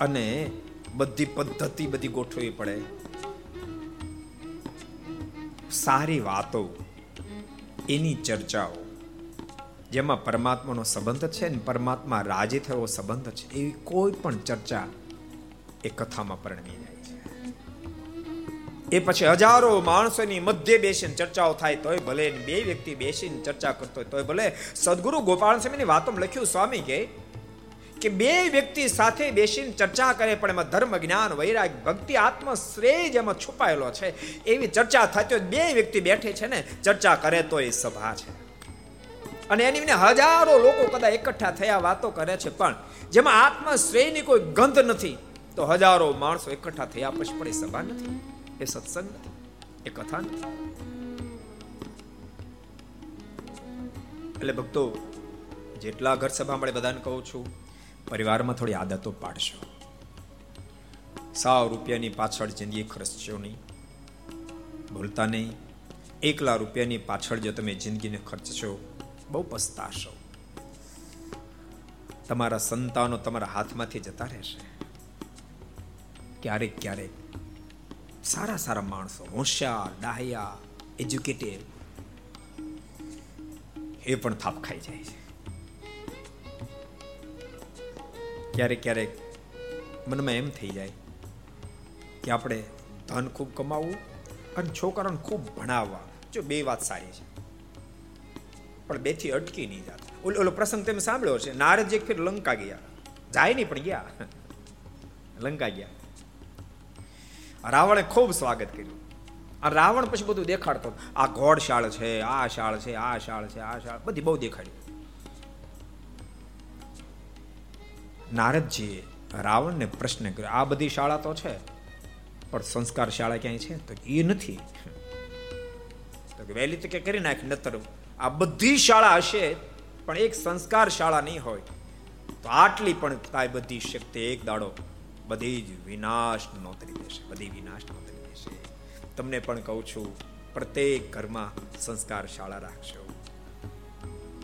અને બધી પદ્ધતિ બધી ગોઠવવી પડે. સારી વાતો, એની ચર્ચાઓ જેમાં પરમાત્માનો સંબંધ છે ને પરમાત્મા રાજી થયો સંબંધ છે. એવી કોઈ પણ ચર્ચા એ કથામાં પરિણમી જાય છે. એ પછી હજારો માણસોની મધ્ય બેસીને ચર્ચાઓ થાય, તોય ભલે બે વ્યક્તિ બેસીને ચર્ચા કરતો હોય, તોય ભલે સદગુરુ ગોપાલ સ્વામીની વાતોમાં લખ્યું, સ્વામી કે કે બે વ્યક્તિ સાથે બેસીને ચર્ચા કરે, પણ એમાં ધર્મ, જ્ઞાન, વૈરાગ, ભક્તિ આત્મ શ્રેય જેમાં છુપાયેલો છે. એવી ચર્ચા થતી હોય બે વ્યક્તિ બેઠે છે ને, ચર્ચા કરે તો એ સભા છે. અને એની હજારો લોકો કદાચ એકઠા થયા વાતો કરે છે, પણ જેમાં આત્મ શ્રેયની કોઈ ગંધ નથી, તો હજારો માણસો એકઠા થયા પછી પણ એ સભા નથી, એ સત્સંગ નથી, એ કથા નથી. એટલે ભક્તો, જેટલા ઘર સભા મળે બધાને કહું છું, પરિવારમાં થોડી આદતો પાડશો. સાવ રૂપિયાની પાછળ જિંદગી ખર્ચશો નહીં. ભૂલતા નહીં. એકલા રૂપિયાની પાછળ જો તમે જિંદગીને ખર્ચશો બહુ પસ્તાશો. તમારા સંતાનો તમારા હાથમાંથી જતા રહેશે. ક્યારેક ક્યારેક સારા સારા માણસો, હોશિયાર, ડાહ્યા એજ્યુકેટેડ એ પણ થાપ ખાઈ જાય છે. ક્યારેક ક્યારેક મનમાં એમ થઈ જાય કે આપણે ધન ખૂબ કમાવવું અને છોકરાઓને ખૂબ ભણાવવા. જો બે વાત સારી છે. પણ બેથી અટકી નહીં જાત. ઓલો ઓલો પ્રસંગ તમે સાંભળ્યો છે નારદ એક ફેર લંકા ગયા. જાય નહીં પણ ગયા. લંકા ગયા. રાવણે ખૂબ સ્વાગત કર્યું. આ રાવણ પછી બધું દેખાડતો. આ ઘોડશાળ છે, આ શાળ છે, આ શાળ છે, આ શાળ. બધી બહુ દેખાડી. નારદજીએ રાવણને પ્રશ્ન કર્યો. આ બધી શાળા તો છે, પણ સંસ્કાર શાળા ક્યાંય છે? તો એ નથી. તો વહેલી તો કે કરી નાખ, નતર આ બધી શાળા હશે, પણ એક સંસ્કાર શાળા નહીં હોય. તો આટલી પણ કાંઈ બધી શક્તિ એક દાડો. બધી જ વિનાશ નોતરી દેશે, બધી વિનાશ નોતરી દેશે. તમને પણ કહું છું, પ્રત્યેક ઘરમાં સંસ્કાર શાળા રાખશો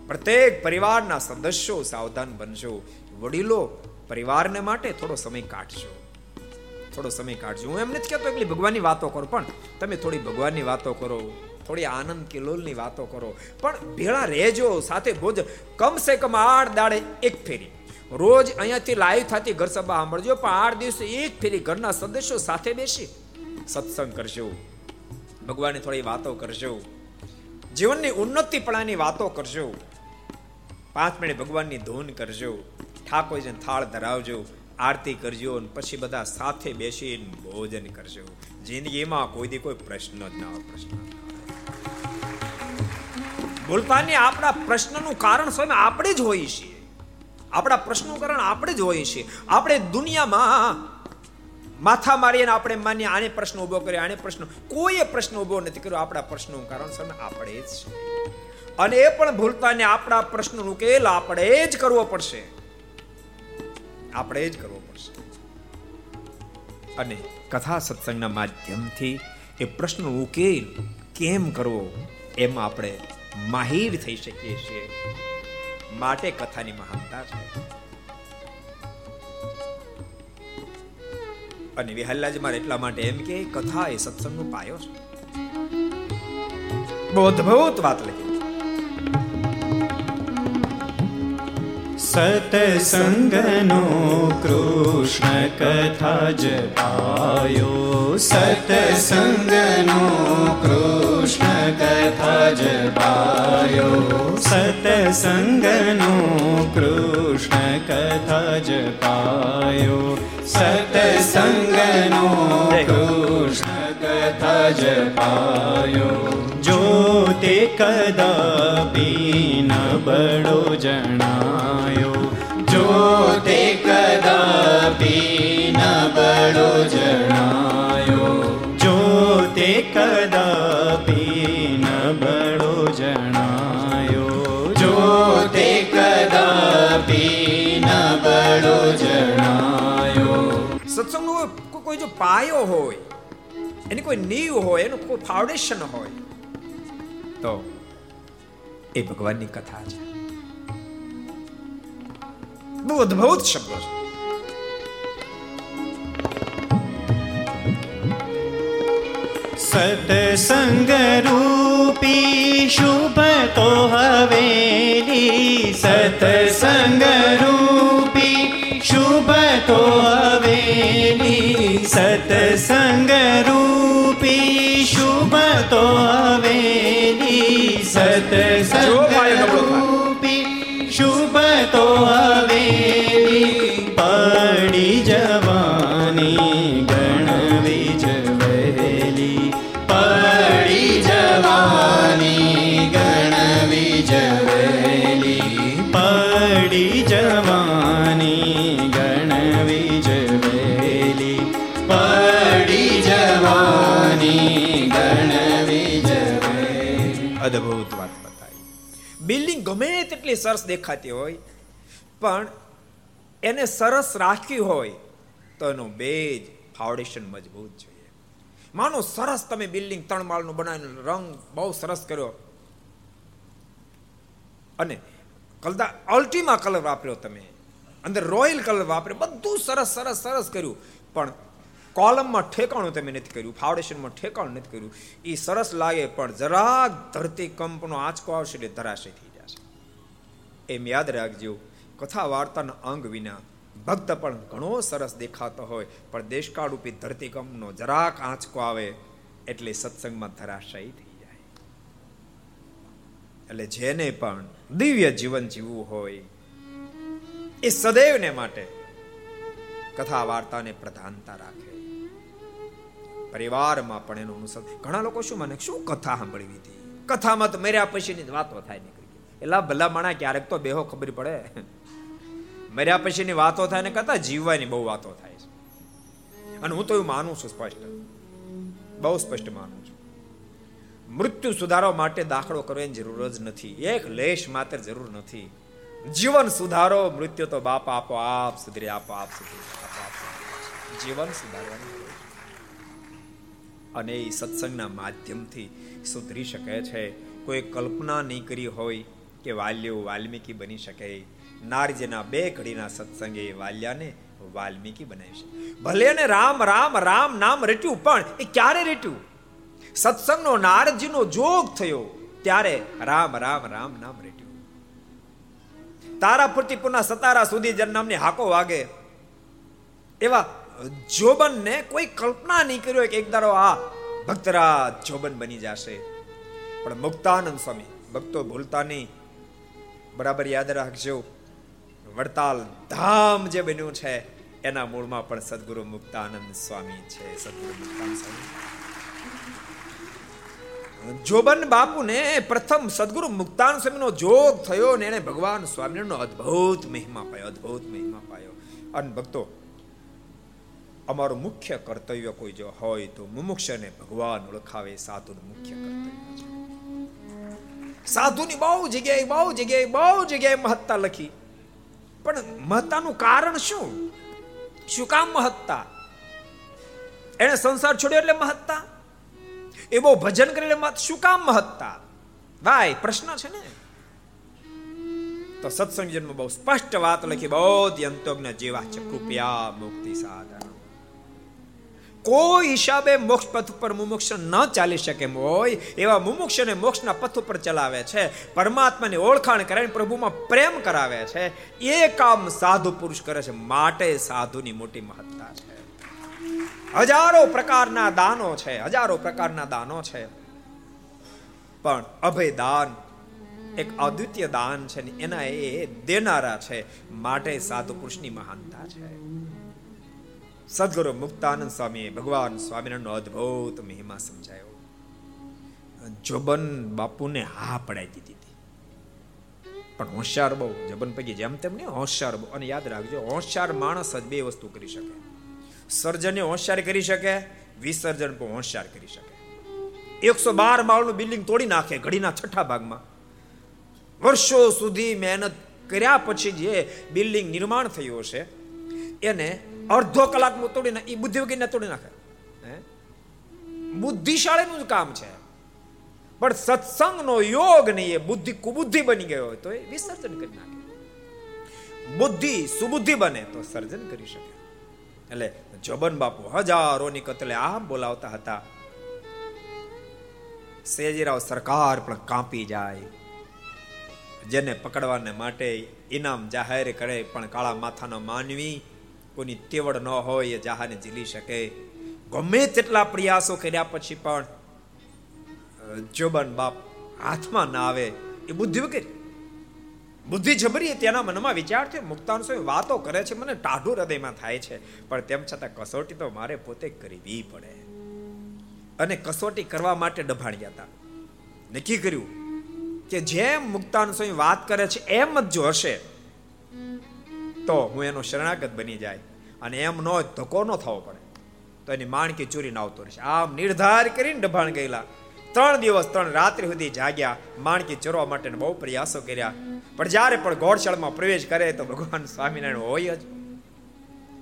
પ્રત્યેક પરિવારના સદસ્યો સાવધાન બનશો વડીલો પરિવારને માટે થોડો સમય કાઢશો થોડો સમય કાઢજો. હું એમ નથી કહેતો એટલી ભગવાનની વાતો કરો, પણ તમે થોડી ભગવાનની વાતો કરો. થોડી આનંદ કિલોલની વાતો કરો. પણ ભેળા રહેજો, સાથે ભોજ કમસે કમ આઠ દાડે એક ફેરી. રોજ અહીંયાથી લાઈવ થતી ઘર સભા સાંભળજો, પણ આઠ દિવસે એક ફેરી ઘરના સદસ્યો સાથે બેસી સત્સંગ કરજો. ભગવાનની થોડી વાતો કરજો. જીવનની ઉન્નતિપણાની વાતો કરજો. પાંચ મિનિટ ભગવાનની ધૂન કરજો. ઠાકોરજીને થાળ ધરાવજો. આરતી કરજો અને પછી બધા સાથે બેસીને ભોજન કરજો. જિંદગીમાં કોઈ દી કોઈ પ્રશ્ન જ ના હોય પ્રશ્ન ભૂલતાની આપણા પ્રશ્નનું કારણ સ્વયં આપણે જ હોઈએ છીએ. આપણા પ્રશ્નનું કારણ આપણે જ હોઈએ છીએ. આપણે દુનિયામાં માથા મારીને આપણે માની આને પ્રશ્ન ઊભો કર્યો, આને પ્રશ્ન કોઈએ પ્રશ્ન ઊભો નથી કર્યો, આપણા પ્રશ્નનું કારણ સ્વયં આપણે જ છે. અને એ પણ ભૂલતાને આપણા પ્રશ્નનો ઉકેલ આપણે જ કરવો પડશે. આપણે જ કરવો પડશે. અને કથા સત્સંગના માધ્યમથી એ પ્રશ્નનો ઉકેલ કેમ કરવો, એમાં આપણે માહિર થઈ શકીએ છીએ. માટે કથાની મહાનતા છે. અને વિહલ્લાજ મારે એટલા માટે એમ કે કથા એ સત્સંગનો પાયો છે. બહુ વાત લખી. સતસંગનો કૃષ્ણ કથા જપાયો સતસંગનો કૃષ્ણ કથા જપાયો સતસંગનો કૃષ્ણ કથા જપાયો સતસંગનો કૃષ્ણ કથા જપાયો જો તે કદાપી ન બળો જણાયો જણાયો જો તે કદાપી ન બળો જણાયો જો તે કદાપી ન બળો જણાયો સત્સંગનો કોઈ જો પાયો હોય, એની કોઈ નીવ હોય, એનું કોઈ ફાઉન્ડેશન હોય, તો એ ભગવાનની કથા છે. બહુ અદભુત શબ્દો છે. સતસંગ રૂપી શુભ તો હવેલી સતસંગ રૂપી શુભ તો હવેલી સતસંગ રૂપી શુભ તો હવેલી સતસંગ રૂપી શુભ તો હવેલી ગમે તેટલી સરસ દેખાતી હોય, પણ એને સરસ રાખવી હોય, તો એનો બેજ ફાઉન્ડેશન મજબૂત જોઈએ. માનો સરસ તમે બિલ્ડિંગ ત્રણ માળનું બનાવીને રંગ બહુ સરસ કર્યો. અને કલદા અલ્ટીમા કલર વાપર્યો તમે. અંદર રોયલ કલર વાપર્યો. બધું સરસ સરસ સરસ કર્યું. પણ કોલમમાં ઠેકાણું તમે નથી કર્યું. ફાઉન્ડેશનમાં ઠેકાણું નથી કર્યું. એ સરસ લાગે, પણ જરાક ધરતી કંપનો આંચકો આવશે એટલે જશે એમ યાદ રાખજો કથા વાર્તાના અંગ વિના ભક્ત પણ ઘણો સરસ દેખાતો હોય, પણ દેશકાળરૂપી ધરતીકંપનો જરાક આંચકો આવે, એટલે સત્સંગમાં ધરાશાયી થઈ જાય. એટલે જેને પણ દિવ્ય જીવન જીવવું હોય, એ સદૈવને માટે કથા વાર્તાને પ્રધાનતા રાખે. પરિવારમાં પણ એનું અનુસર ઘણા લોકો શું મને, શું કથા સાંભળવી હતી? કથામાં તો મર્યા પછીની વાતો થાય નીકળી. એલા ભલા માણા ક્યારેક તો બેહો ખબર પડે. મર્યા પછીની વાતો થાય ને કરતા જીવવાની બહુ વાતો થાય છે. અને હું તો એવું માનું છું સ્પષ્ટ. બહુ સ્પષ્ટ માનું છું. મૃત્યુ સુધારવા માટે દાખલો કરવાની જરૂર જ નથી. એક લેશ માત્ર જરૂર નથી. જીવન સુધારો, મૃત્યુ તો બાપ આપો આપ સુધરે આપો આપ સુધરે. જીવન સુધારવાની અને એ સત્સંગના માધ્યમથી સુધરી શકે છે. કોઈ કલ્પના નહીં કરી હોય કે વાલ્યો વાલ્મીકી બની શકે. નારજીના બે ઘડીના સત્સંગે વાલ્યાને વાલ્મીકી બનાવી છે ભલે ને રામ રામ રામ નામ રેટ્યું, પણ એ ક્યારે રેટ્યું? સત્સંગનો નારજીનો જોગ થયો, ત્યારે રામ રામ રામ નામ રેટ્યું. તારા પૂરતી પુના સતારા સુધી જન્નામની હાકો વાગે. એવા જોબનને કોઈ કલ્પના નહીં કર્યો કે એક દારો આ ભક્તરાજ જોબન બની જશે. પણ મુક્તાનંદ સ્વામી ભક્તો ભૂલતા નહીં. બરાબર યાદ રાખજો. વડતાલ ધામ જે બન્યું છે, એના મૂળમાં પણ સદગુરુ મુક્તાનંદ સ્વામી છે. સદગુરુ મુક્તાનંદ સ્વામી. જોબન બાપુને પ્રથમ સદગુરુ મુક્તાન સ્વામીનો જોગ થયો ને એને ભગવાન સ્વામિનારાયણનો અદ્ભુત મહિમા પાયો, અદ્ભુત મહિમા પાયો. અને ભક્તો, અમારું મુખ્ય કર્તવ્ય કોઈ જો હોય તો મુમુક્ષને ભગવાન ઓળખાવે, સાધુનું મુખ્ય કર્તવ્ય છે. સાધુની બહુ જગ્યાએ બહુ જગ્યાએ બહુ જગ્યાએ મહત્તા લખી. પણ મહત્તાનું કારણ શું? શું કામ મહત્તા? એને સંસાર છોડ્યો એટલે મહત્તા? એ બહુ ભજન કરેલે મત શું કામ મહત્તા? ભાઈ પ્રશ્ન છે ને. તો સત્સંગ જન્મ બહુ સ્પષ્ટ વાત લખી બહુ અંતોજ્ઞ જેવા છે, કૃપયા મુક્તિ સાધન. કોઈ હિસાબે મોક્ષ પથ ઉપર મુમુક્ષ ન ચાલી શકે હોય એવા મુમુક્ષને મોક્ષના પથ ઉપર ચલાવે છે. પરમાત્માની ઓળખાણ કરે પ્રભુમાં પ્રેમ કરાવે છે. એ કામ સાધુ પુરુષ કરે છે. માટે સાધુની મોટી મહત્તા છે. હજારો પ્રકારના દાનો છે. હજારો પ્રકારના દાનો છે. પણ અભય દાન એક અદ્વિતીય દાન છે ને એના એ દેનારા છે. માટે સાધુ પુરુષની મહાનતા છે. સદગુરુ મુક્તાનંદ સ્વામી ભગવાન સ્વામિનારાયણનો અદ્ભુત મહિમા સમજાયો જોબન બાપુને હા પડાઈ દીધી હતી પણ હોશિયાર બહુ જબન પૈકી જેમ તેમ નહીં હોશિયાર બહુ અને યાદ રાખજો હોશિયાર માણસ જ બે વસ્તુ કરી શકે સર્જને હોશિયાર કરી શકે વિસર્જન પણ હોશિયાર કરી શકે એકસો બાર માળનું બિલ્ડિંગ તોડી નાખે ઘડીના છઠ્ઠા ભાગમાં વર્ષો સુધી મહેનત કર્યા પછી જે બિલ્ડિંગ નિર્માણ થયું છે એને અડધો કલાકમાં તોડી નાખે એ બુદ્ધિ વગેરે તોડી નાખે. બુદ્ધિશાળીનું જ કામ છે. પણ સત્સંગનો યોગ નહીં એ બુદ્ધિ કુબુદ્ધિ બની ગયો હોય તો એ વિસર્જન કરી નાખે. બુદ્ધિ સુબુદ્ધિ બને તો સર્જન કરી શકે. એટલે જોબન બાપુ હજારોની કતલે આમ બોલાવતા હતા. સેજીરાવ સરકાર પણ કાંપી જાય. જેને પકડવાને માટે ઇનામ જાહેર કરે પણ કાળા માથાનો માનવી કોઈની તેવડ ન હોય એ જહાને ઝીલી શકે. ગમે તેટલા પ્રયાસો કર્યા પછી પણ જોબન બાપ હાથમાં ના આવે, એ બુદ્ધિ વગેરે. બુદ્ધિ જબરી તેના મનમાં વિચાર છે સ્વામી વાતો કરે છે, મને ટાઢું હૃદયમાં થાય છે, પણ તેમ છતાં કસોટી તો મારે પોતે કરવી પડે. અને કસોટી કરવા માટે ડભાણ્યા હતા. નક્કી કર્યું કે જેમ મુક્તાંશો વાત કરે છે, એમ જ જો હશે. તો હું એનો શરણાગત બની જાય. અને એમ ન ધક્કો ન થવો પડે. તો એની માણકી ચોરી ના આવતો રહેશે. આમ નિર્ધાર કરીને ડભાણ ગયેલા. ત્રણ દિવસ ત્રણ રાત્રિ સુધી જાગ્યા. માણકી ચોરવા માટે બહુ પ્રયાસો કર્યા. પણ જ્યારે પણ ગોળશાળમાં પ્રવેશ કરે તો ભગવાન સ્વામિનારાયણ હોય જ.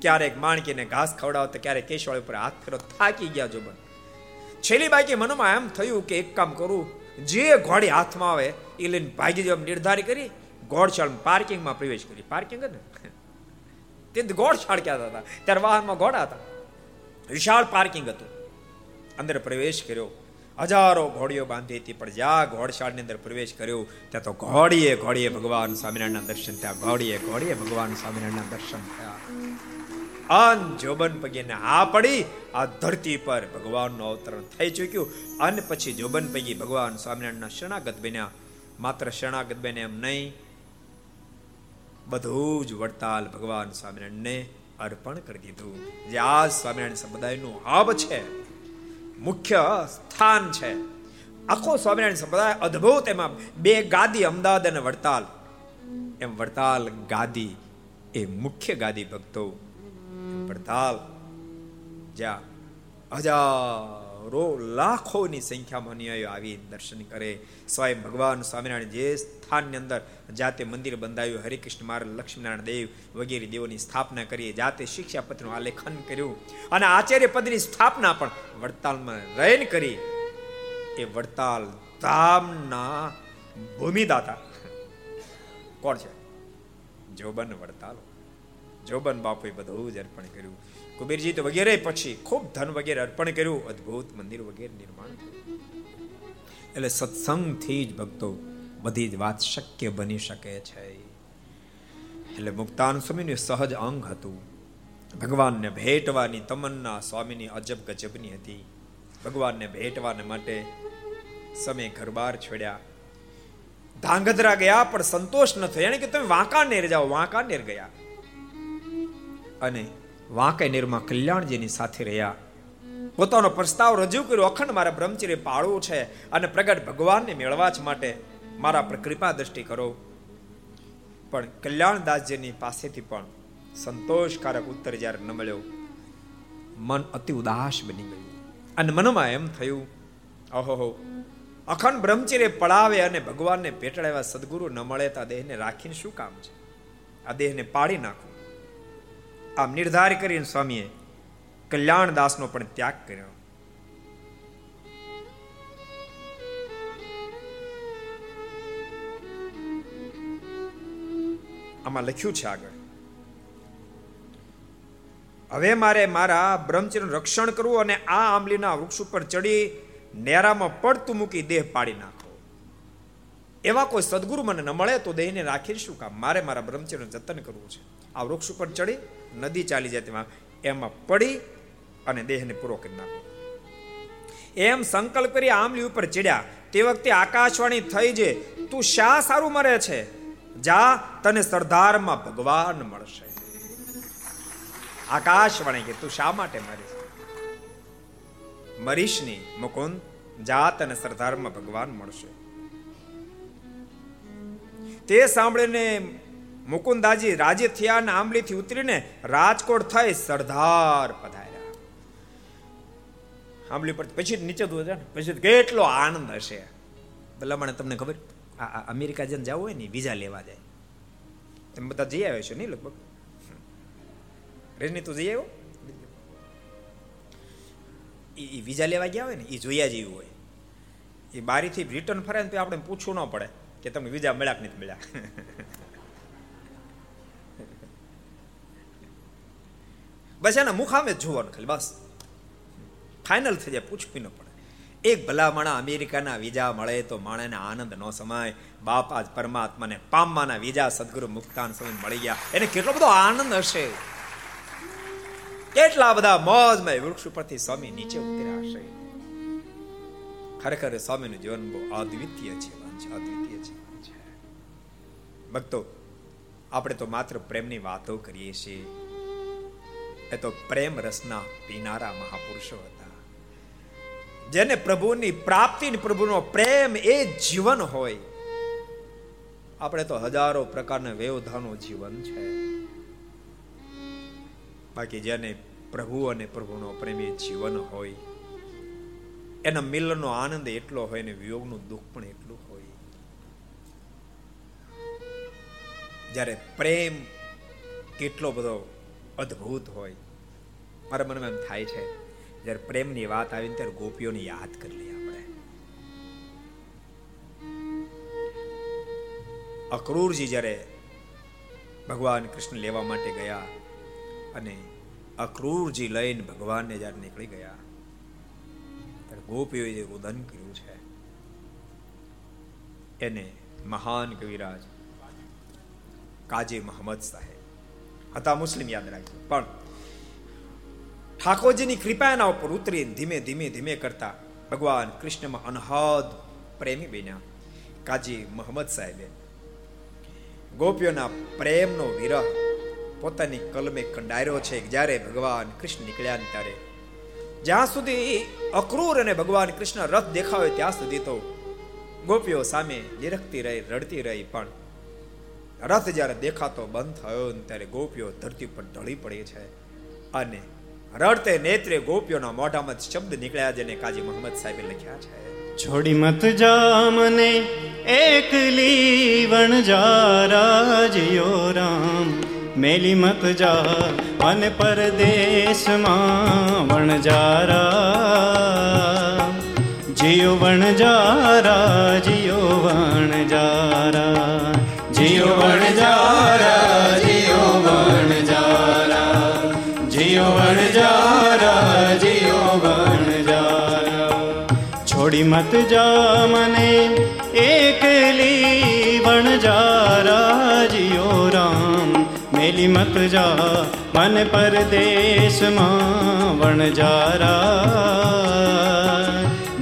ક્યારેક માણકીને ઘાસ ખવડાવતો, ક્યારેક કેશવાળ ઉપર હાથ ફેરો થાકી ગયા જોબન. છેલ્લી બાકી મનમાં એમ થયું કે એક કામ કરું. જે ઘોડી હાથમાં આવે એ લઈને ભાગી જવા નિર્ધાર કરી ગોળશાળ પાર્કિંગમાં પ્રવેશ કરી. પાર્કિંગ ને. તે ગોળશાળ ક્યાં હતા ત્યારે વાહનમાં ઘોડા હતા. વિશાળ પાર્કિંગ હતું. અંદર પ્રવેશ કર્યો. હજારો ઘોડીઓ બાંધી હતી, પણ જ્યાં ઘોડશાળની અંદર પ્રવેશ કર્યો, ત્યાં તો ઘોડીએ ઘોડીએ ભગવાન સ્વામિનારાયણના દર્શન થયા. ઘોડીએ ઘોડીએ ભગવાન સ્વામિનારાયણના દર્શન થયા. અન જોબન પગીને આ પડી, આ ધરતી પર ભગવાનનું અવતરણ થઈ ચૂક્યું. અને પછી જોબન પૈકી ભગવાન સ્વામિનારાયણના શરણાગત બન્યા. માત્ર શરણાગત બને એમ નહીં બધું જ વડતાલ ભગવાન સ્વામિનારાયણને અર્પણ કરી દીધું. જે આ સ્વામિનારાયણ સંપ્રદાયનું હબ છે, મુખ્ય સ્થાન છે. આખો સ્વામિનારાયણ સંપ્રદાય અદ્ભુત એમાં બે ગાદી અમદાવાદ અને વડતાલ. એમ વડતાલ ગાદી એ મુખ્ય ગાદી ભક્તો. વડતાલ, જ્યાં હજારો લાખોની સંખ્યામાં અનુયાયીઓ આવી દર્શન કરે. સ્વયં ભગવાન સ્વામિનારાયણ જે સ્થાનની અંદર જાતે મંદિર બંધાયું હરિકૃષ્ણ મહારાજ, લક્ષ્મીનારાયણ દેવ વગેરે દેવોની સ્થાપના કરી જાતે શિક્ષાપત્રનું આલેખન કર્યું. અને આચાર્ય પદની સ્થાપના પણ વડતાલમાં રહીને કરી. એ વડતાલ ધામના ભૂમિદાતા. કોણ છે? જોબન વડતાલ. જોબન બાપુએ બધું જ અર્પણ કર્યું. કુબેરજી તો વગેરે પછી ખૂબ ધન વગેરે અર્પણ કર્યું, અદ્ભુત મંદિર વગેરે નિર્માણ એટલે સત્સંગથી જ ભક્તો બધી જ વાત શક્ય બની શકે છે. એટલે મુક્તાન સ્વામીનું સહજ અંગ હતું. ભગવાનને ભેટવાની તમન્ના સ્વામીની અજબ ગજબની હતી. ભગવાનને ભેટવાને માટે સમય ઘરબાર છોડ્યા. ધાંગધ્રા ગયા, પણ સંતોષ ન થયો. એને કે તમે વાંકાનેર જાઓ, વાંકાનેર ગયા. અને વાંકાનેરમાં કલ્યાણજીની સાથે રહ્યા. પોતાનો પ્રસ્તાવ રજૂ કર્યો. અખંડ મારા બ્રહ્મચર્ય પાળવું છે અને પ્રગટ ભગવાનને મેળવા જ માટે મારા પર કૃપા દ્રષ્ટિ કરો. પણ કલ્યાણદાસજીની પાસેથી પણ સંતોષકારક ઉત્તર જ્યારે ન મળ્યો, મન અતિ ઉદાસ બની ગયું. અને મનમાં એમ થયું અહોહો અખંડ બ્રહ્મચર્ય પડાવે અને ભગવાનને ભેટાડ્યા સદગુરુ ન મળે તો આ દેહને રાખીને શું કામ છે? આ દેહને પાડી નાખો. આમ નિર્ધાર કરીને સ્વામીએ કલ્યાણદાસનો પણ ત્યાગ કર્યો. આમાં લખ્યું છે આગળ. હવે મારે મારા બ્રહ્મચર્યનું રક્ષણ કરવું અને આ આંબલીના વૃક્ષ ઉપર ચડી નેરામાં પડતું મૂકી દેહ પાડી નાખો. એવા કોઈ સદગુરુ મને ન મળે તો દેહને રાખી શું કામ? મારે મારા બ્રહ્મચર્યનું જતન કરવું છે. આ વૃક્ષ ઉપર ચડી નદી ચાલી જાય તેમાં. એમાં પડી અને દેહને પૂરો કરી નાખો. એમ સંકલ્પ કરી આમલી ઉપર ચડ્યા. તે વખતે આકાશવાણી થઈ જે, તું શા સારું મરે છે? જા, તને સરદારમાં ભગવાન મળશે. આકાશવાણી કે, તું શા માટે મરીશ? મરીશની મુકુંદ. જાત અને સરદારમાં ભગવાન મળશે. તે સાંભળીને મુકુંદાજી રાજે થયા અને આંબલીથી ઉતરીને રાજકોટ થઈ સરદાર પધાર્યા. આંબલી પર પછી નીચે છે પછી કેટલો આનંદ હશે. ભલામણે તમને ખબર? આ અમેરિકા જઈને જવું હોય ને વિઝા લેવા જાય. તમે બધા જઈ આવ્યો છો નહીં લગભગ? રજની તું જઈ આવ્યો? એ વિઝા લેવા ગયા હોય ને એ જોયા જેવું હોય. એ બારીથી રિટર્ન ફરે ને તો આપણે પૂછવું ન પડે કે તમને વિઝા મળ્યા કે નથી મળ્યા. [LAUGHS] બસ એના મુખામે જ જોવાનું ખાલી, બસ. ફાઇનલ થઈ જાય, પૂછવી ન પડે. એક ભલામણા અમેરિકાના વિઝા મળે તો માણેને આનંદ ન સમાય. બાપા જ પરમાત્માને પામવાના વિઝા સદગુરુ મુક્તાન સમય મળી ગયા. એને કેટલો બધો આનંદ હશે. કેટલા બધા મોજમય વૃક્ષ ઉપરથી સ્વામી નીચે ઉતર્યા હશે. ખરેખર સ્વામીનું જીવન બહુ અદ્વિતીય છે અદ્વિતીય છે. ભક્તો, આપણે તો માત્ર પ્રેમની વાતો કરીએ છીએ. એ તો પ્રેમ રસના પીનારા મહાપુરુષો હતા. જેને પ્રભુની પ્રાપ્તિ પ્રભુનો પ્રેમ એ જીવન હોય. આપણે તો હજારો પ્રકારના વ્યવધાનો જીવન છે. બાકી જેને પ્રભુ અને પ્રભુનો પ્રેમ એ જીવન હોય, એના મિલનનો આનંદ એટલો હોય ને વિયોગનું દુઃખ પણ એટલું હોય. જ્યારે પ્રેમ કેટલો બધો અદ્ભુત હોય. મારા મનમાં એમ થાય છે, જ્યારે પ્રેમની વાત આવી ત્યારે ગોપીઓને યાદ કરી લઈએ આપણે. અક્રૂરજી જ્યારે ભગવાન કૃષ્ણ લેવા માટે ગયા અને અક્રૂરજી લઈને ભગવાનને જ્યારે નીકળી ગયા, ત્યારે ગોપીઓએ જે રુદન કર્યું છે, એને મહાન કવિરાજ કાજી મહમદ સાહેબ હતા મુસ્લિમ યાદ રાખજો પણ ઠાકોરજીની કૃપા એના ઉપર ઉતરી ધીમે ધીમે ધીમે કરતા ભગવાન કૃષ્ણમાં અનહદ પ્રેમી બન્યા કાજી મોહમ્મદ સાહેબે ગોપીઓના પ્રેમનો વિરહ પોતાની કલમે કંડાર્યો છે જ્યારે ભગવાન કૃષ્ણ નીકળ્યા ત્યારે જ્યાં સુધી અક્રૂર અને ભગવાન કૃષ્ણ રથ દેખાવે ત્યાં સુધી તો ગોપીઓ સામે નિરખતી રહી રડતી રહી પણ રથ જ્યારે દેખાતો બંધ થયો ને ત્યારે ગોપીઓ ધરતી પર ઢળી પડી છે. અને રડતે નેત્રે ગોપીઓના મોઢામાં શબ્દ નીકળ્યા જેને કાજી મોહમ્મદ સાહેબે લખ્યા છે. છોડી મત જા મને એકલી વણજારા જીયો રામ. મેલી મત જા મન પરદેશમાં વણજારા જીયો વણ જારા જીયો વણજારા જીયો વણજારા જીયો વણજારા જીયો વણજારા જીયો વણજારા છોડી મત જા મને એકલી વણજારા જીયો રામ. મેલી મત જા મન પરદેશમાં વણજારા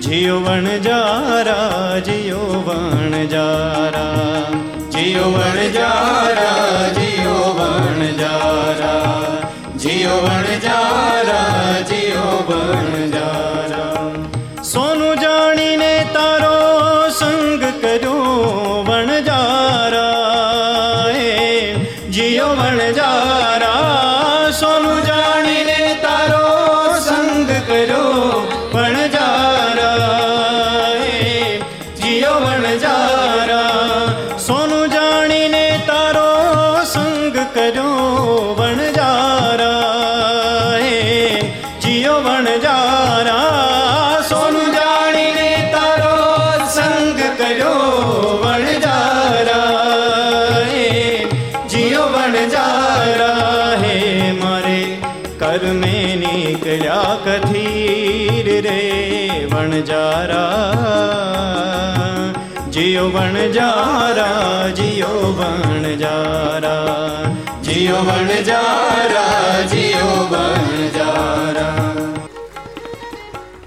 જીઓ વણજારા જીઓ વણજારા જીઓ વણજારા જીઓ વણજારા જીઓ વણજારા જીઓ વણજારા સોનું જાણીને તારો સંગ કર્યો વણજારા જીઓ વણજારા સોનું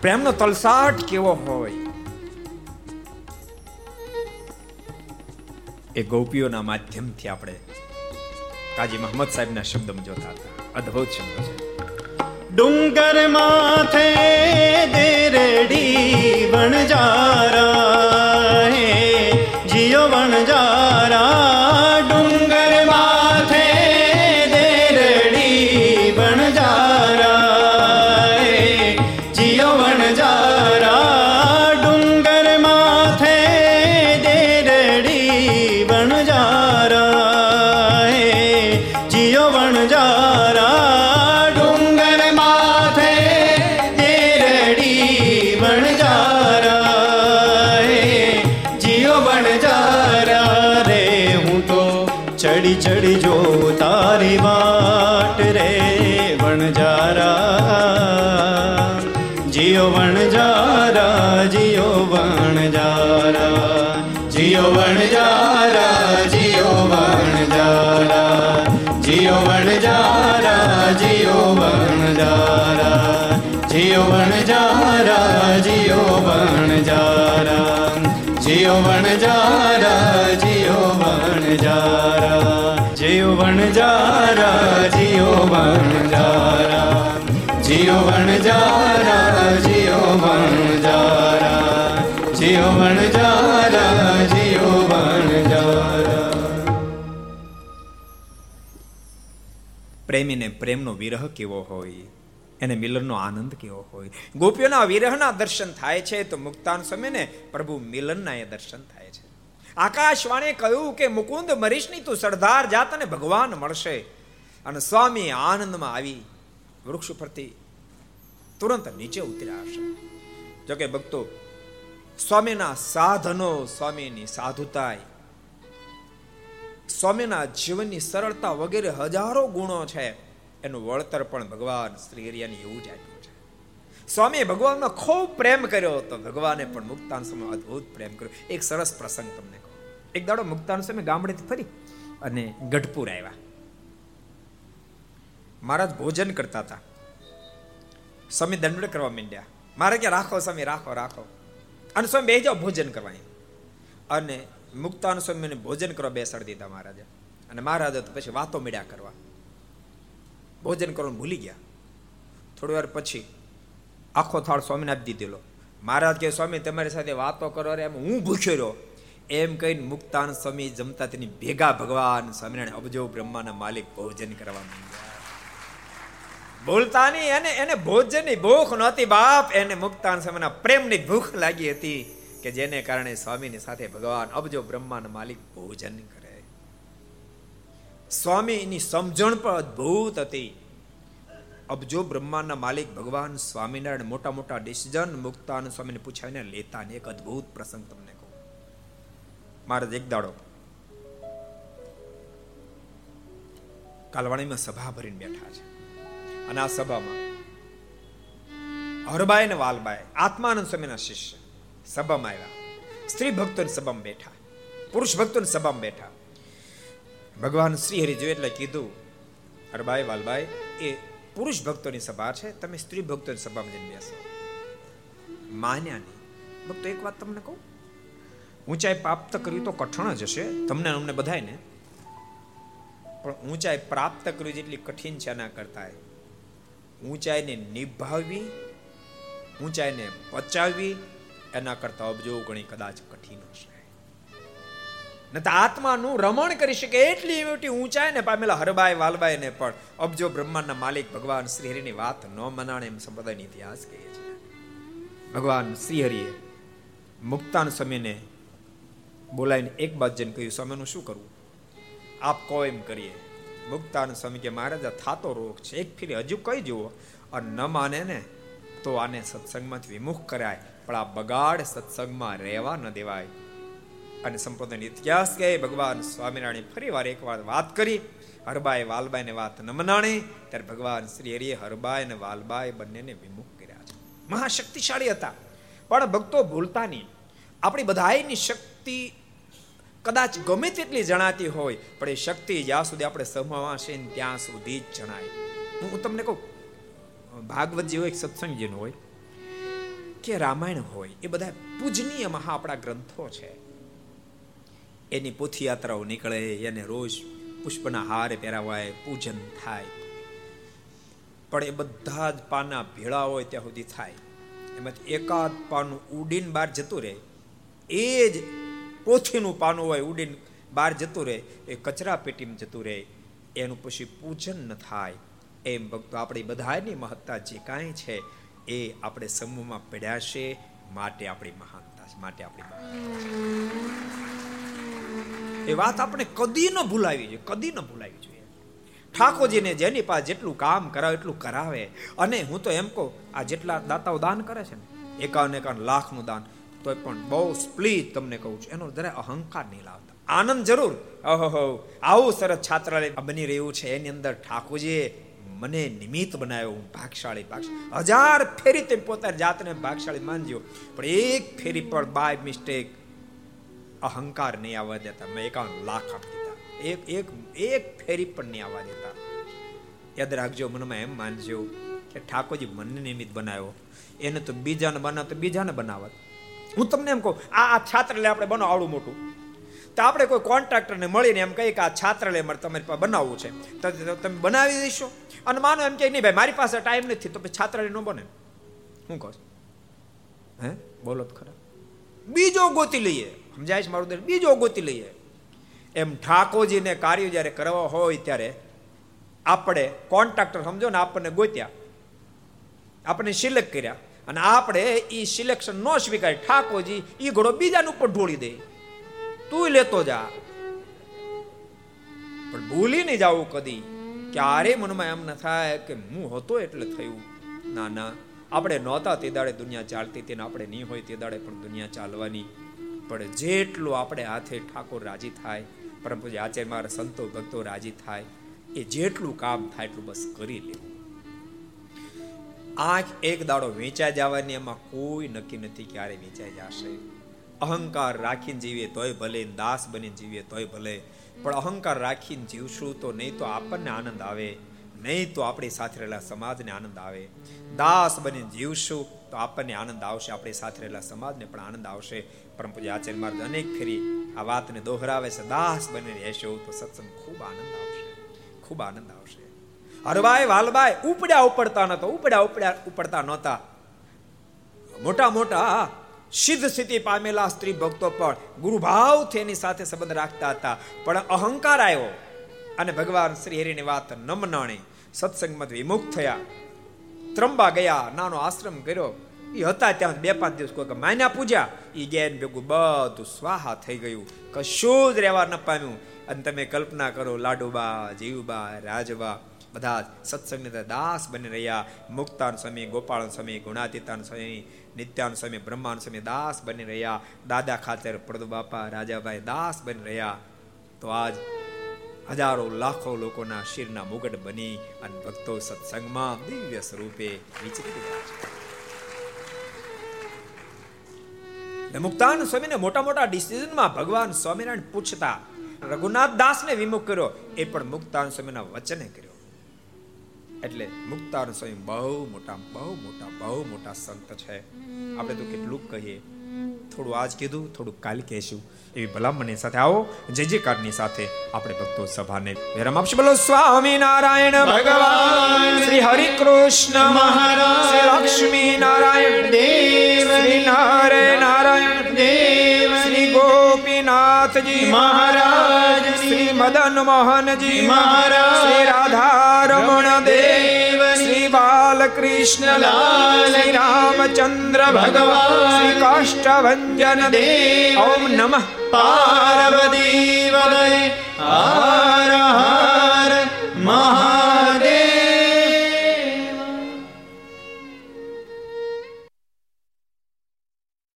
પ્રેમનો તલસાટ કેવો હોય? એ ગોપીઓના માધ્યમથી આપણે કાજી મહમ્મદ સાહેબના શબ્દમાં જોતા હતા. અદ્ભુત શબ્દ છે. ડુંગર માથે દેરડી વણજારા હે જીઓ વણજારા ડુંગર પ્રેમીને પ્રેમનો વિરહ કેવો હોય? એને મિલનનો આનંદ કેવો હોય? ગોપીઓના વિરહના દર્શન થાય છે તો મુક્તાન સમયને પ્રભુ મિલનના એ દર્શન થાય છે. આકાશવાણીએ કહ્યું કે મુકુંદ મરીશની તું સરદાર જાત ભગવાન મળશે. અને સ્વામી આનંદમાં આવી વૃક્ષ ઉપરથી તુરંત નીચે ઉતર્યા હશે. જોકે ભક્તો, સ્વામીના સાધનો સ્વામીની સાધુતાય સ્વામીના જીવનની સરળતા વગેરે હજારો ગુણો છે. એનું વળતર પણ ભગવાન શ્રી હરિયાને એવું જ આપ્યું છે. સ્વામીએ ભગવાનનો ખૂબ પ્રેમ કર્યો તો ભગવાને પણ મુક્તાન સમય અદ્ભુત પ્રેમ કર્યો. એક સરસ પ્રસંગ તમને કહું. એક દાડો મુક્તાન સમય ગામડેથી ફરી અને ગઢપુર આવ્યા. મહારાજ ભોજન કરતા હતા. સ્વામી દંડ કરવા માંડ્યા. મારે કે રાખો સ્વામી? રાખો રાખો. અને સ્વામી બે જાઓ ભોજન કરવા અને મુક્તાન સ્વામીને ભોજન કરવા બેસાડી દીધા મહારાજે. અને મહારાજે તો પછી વાતો મળ્યા કરવા. ભોજન કરવાનું ભૂલી ગયા. થોડી વાર પછી આખો થાળ સ્વામીને આપી દીધેલો. મહારાજ કે, સ્વામી, તમારી સાથે વાતો કરો રે એમ હું ભૂખ્યો રહ્યો. એમ કહીને મુક્તાન સ્વામી જમતા તેની ભેગા ભગવાન સ્વામિનારાયણ અબજો બ્રહ્માના માલિક ભોજન કરવા માંડ્યા. બોલતા નહીં, એને એને ભોજનની ભૂખ નહોતી બાપ. એને મુક્તાન સ્વામીના પ્રેમની ભૂખ લાગી હતી. કે જેને કારણે સ્વામીની સાથે ભગવાન અબજો બ્રહ્માના માલિક ભોજન કરે. સ્વામીની સમજણ પણ અદ્ભુત હતી. અબજો બ્રહ્માના માલિક ભગવાન સ્વામિનારાયણ મોટા મોટા ડિસિઝન મુક્તાન સ્વામીને પૂછાવીને, લેતા ને એક અદ્ભુત પ્રસંગ તમને કહું. મહારાજ, એક દાડો. કાલવાણીમાં સભા ભરીને બેઠા છે. અને આ સભામાં હરબાઈ ને વાલબાઈ, આત્માનંદ સ્વામીના શિષ્ય. સભામાં આવ્યા. સ્ત્રી ભક્તોની સભામાં બેઠા. પુરુષ ભક્તોની સભામાં બેઠા. ભગવાન શ્રી હરિ જોયું એટલે કીધું અરબાઈ વાલબાઈ એ પુરુષ ભક્તોની સભા છે, તમે સ્ત્રી ભક્તોની સભામાં જઈને બેસો. માન્યા નહીં. ભક્તો, એક વાત તમને કહું? ઊંચાઈ પ્રાપ્ત કરવી તો કઠણ જ હશે, તમને અમને બધાય ને પણ ઊંચાઈ પ્રાપ્ત કરવી જેટલી કઠિન છે ના કરતા ઊંચાઈને નિભાવવી, ઊંચાઈને પચાવવી એના કરતા અબજો ગણી કદાચ કઠિન હશે. ન તો આત્માનું રમણ કરી શકે એટલી મોટી ઊંચાઈ ને પામેલા હરબાઈ વાલબાઈ ને પણ અબજો બ્રહ્માંડના માલિક ભગવાન શ્રી હરિની વાત ન મનાણે એમ સંપ્રદાયનો ઇતિહાસ કહે છે. ભગવાન શ્રી હરિએ મુક્તાન સમયને બોલાવીને એક બાદ જઈને કહ્યું, સ્વામીનું શું કરવું? આપ કહો એમ કરીએ. મુક્તાન સ્વામી કે, મહારાજ થાતો રોગ છે. એક ફેરી હજુ કહી જુઓ? અને ન માને ને તો આને સત્સંગમાંથી વિમુખ કરાય. આ બગાડ સત્સંગમાં રહેવા ન દેવાય. અને સંપ્રદાયનો ઇતિહાસ કહે, ભગવાન સ્વામિનારાયણ ફરી વાર એક વાર વાત કરી, હરબાઈ વાલબાઈને વાત ન મનાણી, ત્યારે ભગવાન શ્રી હરિએ હરબાઈ અને વાલબાઈ બંનેને વિમુખ કર્યા. છે મહાશક્તિશાળી હતા, પણ ભક્તો ભૂલતા નહીં. આપણી બધાની શક્તિ કદાચ ગમે તેટલી જણાતી હોય, પણ એ શક્તિ જ્યાં સુધી આપણે સમૂહમાં છે ત્યાં સુધી જ જણાય. હું તમને કહું ભાગવત હોય એક સત્સંગ હોય કે રામાયણ હોય, એ બધા પૂજનીય મહા આપણા ગ્રંથો છે. એની પોથીયાત્રાઓ નીકળે, એને રોજ પુષ્પના હાર પહેરાવાય, પૂજન થાય. પણ એ બધા જ પાના ભેળા હોય ત્યાં સુધી થાય. એમાંથી એકાદ પાનું ઉડીન બહાર જતું રહે. એ જ પોથીનું પાનું હોય, ઉડીન બહાર જતું રહે, એ કચરા પેટીમાં જતું રહે. એનું પછી પૂજન ન થાય. એમ ભક્તો આપણી બધાની મહત્તા જે કાંઈ છે એ આપણે સમૂહમાં પડ્યા છે માટે આપણી મહાનતા છે, માટે આપણી એ વાત આપણે કદી ન ભૂલાવી જોઈએ, કદી ન ભૂલાવી જોઈએ. ઠાકોરજીને જેની પાસે જેટલું કામ કરાવે એટલું કરાવે. અને હું તો એમ કહું, આ જેટલા દાતાઓ દાન કરે છે ને એકાવન એકાવન લાખનું દાન તો પણ બહુ સ્પ્લીટ તમને કહું છું, એનો જરા અહંકાર નહીં લાવતા. આનંદ જરૂર. ઓહો, આવું સરસ છાત્રાલય બની રહ્યું છે, એની અંદર ઠાકોરજીએ મને નિમિત્ત બનાવ્યો હું ભાગશાળી ભાગશાળી. હજાર ફેરી તે પોતાની જાતને ભાગશાળી માનજો, પણ એક ફેરી પણ બાય મિસ્ટેક અહંકાર નહીં આવવા દેતા. મેં એકાવન લાખ આપી દીધા. એક એક એક ફેરી પણ નહીં આવવા દેતા. યાદ રાખજો, મનમાં એમ માનજો કે ઠાકોરજી મનને નિમિત્ત બનાવ્યો. એને તો બીજાને બનાવ તો બીજાને બનાવત. હું તમને એમ કહું, આ આ છાત્રાલય આપણે બનાવો આવડું મોટું. તો આપણે કોઈ કોન્ટ્રાક્ટરને મળીને એમ કહીએ કે આ છાત્રાલય મારે તમારી પાસે બનાવવું છે. તો તમે બનાવી દઈશો અને માનો એમ કે નહીં, ભાઈ, મારી પાસે ટાઈમ નથી, તો પછી છાત્રાલય ન બને. શું કહો હે? બોલો તો ખરા. બીજો ગોતી લઈએ. સમજાય છે મારું દર બીજો ગોતી લઈએ. એમ ઠાકોરજીને કાર્ય જ્યારે કરવા હોય ત્યારે આપણે કોન્ટ્રાક્ટર સમજો ને આપણને ગોત્યા. આપણે સિલેક્ટ કર્યા. અને આપણે એ સિલેક્શન ન સ્વીકારે. ઠાકોરજી એ ઘોડો બીજાને ઉપર ઢોળી દે. તું લેતો જા. પણ ભૂલી નહીં જાવું કદી. ક્યારે મનમાં એમ ન થાય કે હું હતો એટલે થયું. ના ના. આપણે નહોતા તે દાડે દુનિયા ચાલતી હતી આપણે નહીં હોય તે દાડે પણ દુનિયા ચાલવાની. પણ જેટલું આપણે હાથે ઠાકોર રાજી થાય, પરમ પૂજ્ય આચાર્ય મારા સંતો, ભક્તો રાજી થાય, એ જેટલું કામ થાય એટલું બસ કરી લેવું આંખ એક દાડો વેચાઈ જવાની, એમાં કોઈ નક્કી નથી ક્યારે વેચાઈ જશે. અહંકાર રાખીને જીવીએ તોય ભલે, દાસ બની જીવીએ તોય ભલે. પણ અહંકાર રાખીને જીવશું તો નહીં તો આપણને આનંદ આવે. નહીં તો આપણી સાથે રહેલા સમાજને આનંદ આવે. દાસ બની જીવશું તો આપણને આનંદ આવશે, આપણી સાથે રહેલા સમાજને પણ આનંદ આવશે. પરમ પૂજ્ય આચાર્ય મહારાજ, અનેક ફેરી આ વાતને દોહરાવે છે. દાસ બની રહેશો તો સત્સંગ ખૂબ આનંદ આવશે. ખૂબ આનંદ આવશે. હરભાઈ, વાલભાઈ, ઉપડ્યા ઉપડતા નતો ઉપડ્યા ઉપડ્યા ઉપડતા નહોતા. મોટા મોટા સિદ્ધ સ્થિતિ પામેલા સ્ત્રી ભક્તો પણ ગુરુભાવથી એની સાથે સંબંધ રાખતા હતા. પણ અહંકાર આવ્યો અને ભગવાન શ્રી હરિની વાત ન મનાણી સત્સંગમાં વિમુખ થયા. ત્રંબા ગયા, નાનો આશ્રમ કર્યો. એ હતા ત્યાં બે પાંચ દિવસ કોઈ માન્યા પૂજ્યા. એ ગેન ભેગું બધું સ્વાહા થઈ ગયું. કશું જ રહેવા ન પામ્યું. અને તમે કલ્પના કરો, લાડુબા, જીવબા, રાજબા, બધા સત્સંગની દાસ બની રહ્યા. મુક્તાન સ્વામી ગોપાલ સ્વામી ગુણાતીતાન સ્વામી નિત્યાન સ્વામી બ્રહ્માન સ્વામી દાસ બની રહ્યા. દાદા ખાતર પ્રદ બાપા, રાજાભાઈ દાસ બની રહ્યા. તો આજ હજારો, લાખો લોકોના શિરના મુગટ બની અને ભક્તો સત્સંગમાં દિવ્ય સ્વરૂપે વિચરી રહ્યા છે. મુક્તાન સ્વામીને મોટા મોટા ડિસિઝનમાં ભગવાન સ્વામિનારાયણ પૂછતા, રઘુનાથ દાસને વિમુખ કર્યો. એ પણ મુક્તાન સ્વામીના વચને કર્યો. એટલે મુક્તાર સ્વયં બહુ મોટા બહુ મોટા બહુ મોટા સંત છે. આપણે તો કેટલું કહીએ. થોડું આજ કીધું થોડું કાલ કહેશું. એવી ભલામણની સાથે આવો. જય જયકારની સાથે આપણે ભક્તો સભાને વિરામ આપશું. બોલો, સ્વામી નારાયણ ભગવાન, શ્રી હરિ કૃષ્ણ મહારાજ લક્ષ્મી નારાયણ દેવ, શ્રી નારે નારાયણ દેવ, શ્રી ગોપીનાથજી મહારાજ, શ્રી મદન મોહનજી મહારાજ, શ્રી રાધા દેવ कृष्णलाल रामचन्द्र भगवान् काष्ठभञ्जन देव ॐ नमः पार्वती वदय हर हर महा